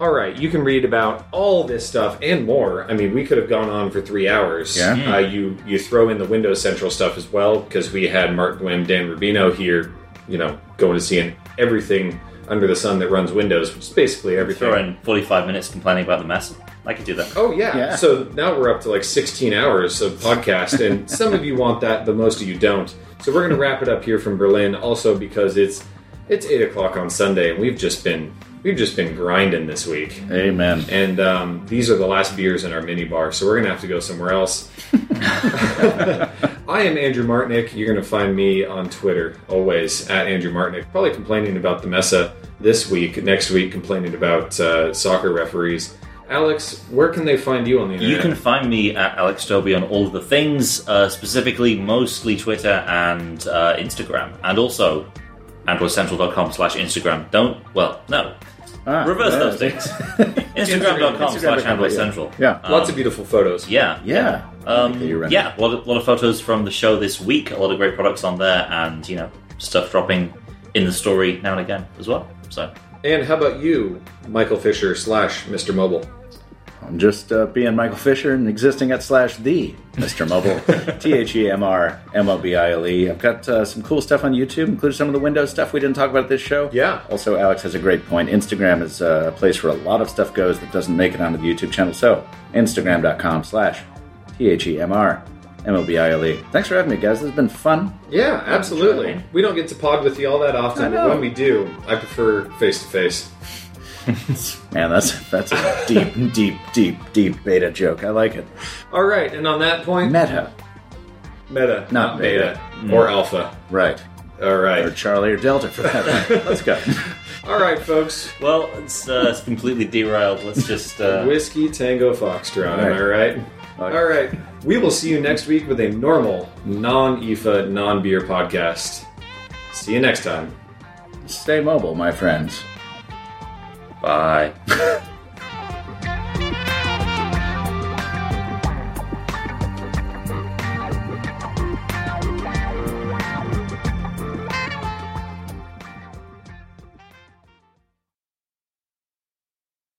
All right, you can read about all this stuff and more. I mean, we could have gone on for three hours. Yeah. Uh, you you throw in the Windows Central stuff as well because we had Mark Guim, Dan Rubino here. You know, going to see everything under the sun that runs Windows, which is basically everything. Throw in 45 minutes complaining about the mess. I could do that. Oh yeah. Yeah. So now we're up to like 16 hours of podcast, and some of you want that, but most of you don't. So we're going to wrap it up here from Berlin, also because it's it's eight o'clock on Sunday, and we've just been we've just been grinding this week. Amen. And um, these are the last beers in our mini bar, so we're going to have to go somewhere else. I am Andrew Martonik. You're going to find me on Twitter, always at Andrew Martonik. Probably complaining about the Messe this week, next week, complaining about uh, soccer referees. Alex, where can they find you on the internet? You can find me at Alex Dobie on all of the things, uh, specifically mostly Twitter and uh, Instagram, and also androidcentral.com slash Instagram. Don't, well, no. Ah, Reverse yeah. those things. Instagram.com slash Android Central. Yeah. Lots of beautiful photos. Yeah. Yeah. Um, that you're right. yeah, a lot, of, lot of photos from the show this week. A lot of great products on there, and you know stuff dropping in the story now and again as well. So And how about you, Michael Fisher slash Mr. Mobile? I'm just uh, being Michael Fisher and existing at slash the Mr. Mobile. T H E M R M O B I L E. I've got uh, some cool stuff on YouTube, including some of the Windows stuff we didn't talk about this show. Yeah. Also, Alex has a great point. Instagram is uh, a place where a lot of stuff goes that doesn't make it onto the YouTube channel. So, Instagram.com slash T H E M R M O B I L E. Thanks for having me, guys. This has been fun. Yeah, absolutely. We don't get to pod with you all that often, but when we do, I prefer face to face. Man, that's that's a deep, deep, deep, deep beta joke. I like it. All right, and on that point, Meta. meta, not beta, beta. or alpha. Right. All right. Or. Charlie or Delta for that matter. Let's go. All right, folks. well, it's, uh, it's completely derailed. Let's just uh, Whiskey Tango Foxtrot, am I right? Okay. All right. We will see you next week with a normal, non IFA, non beer podcast. See you next time. Stay mobile, my friends. Bye.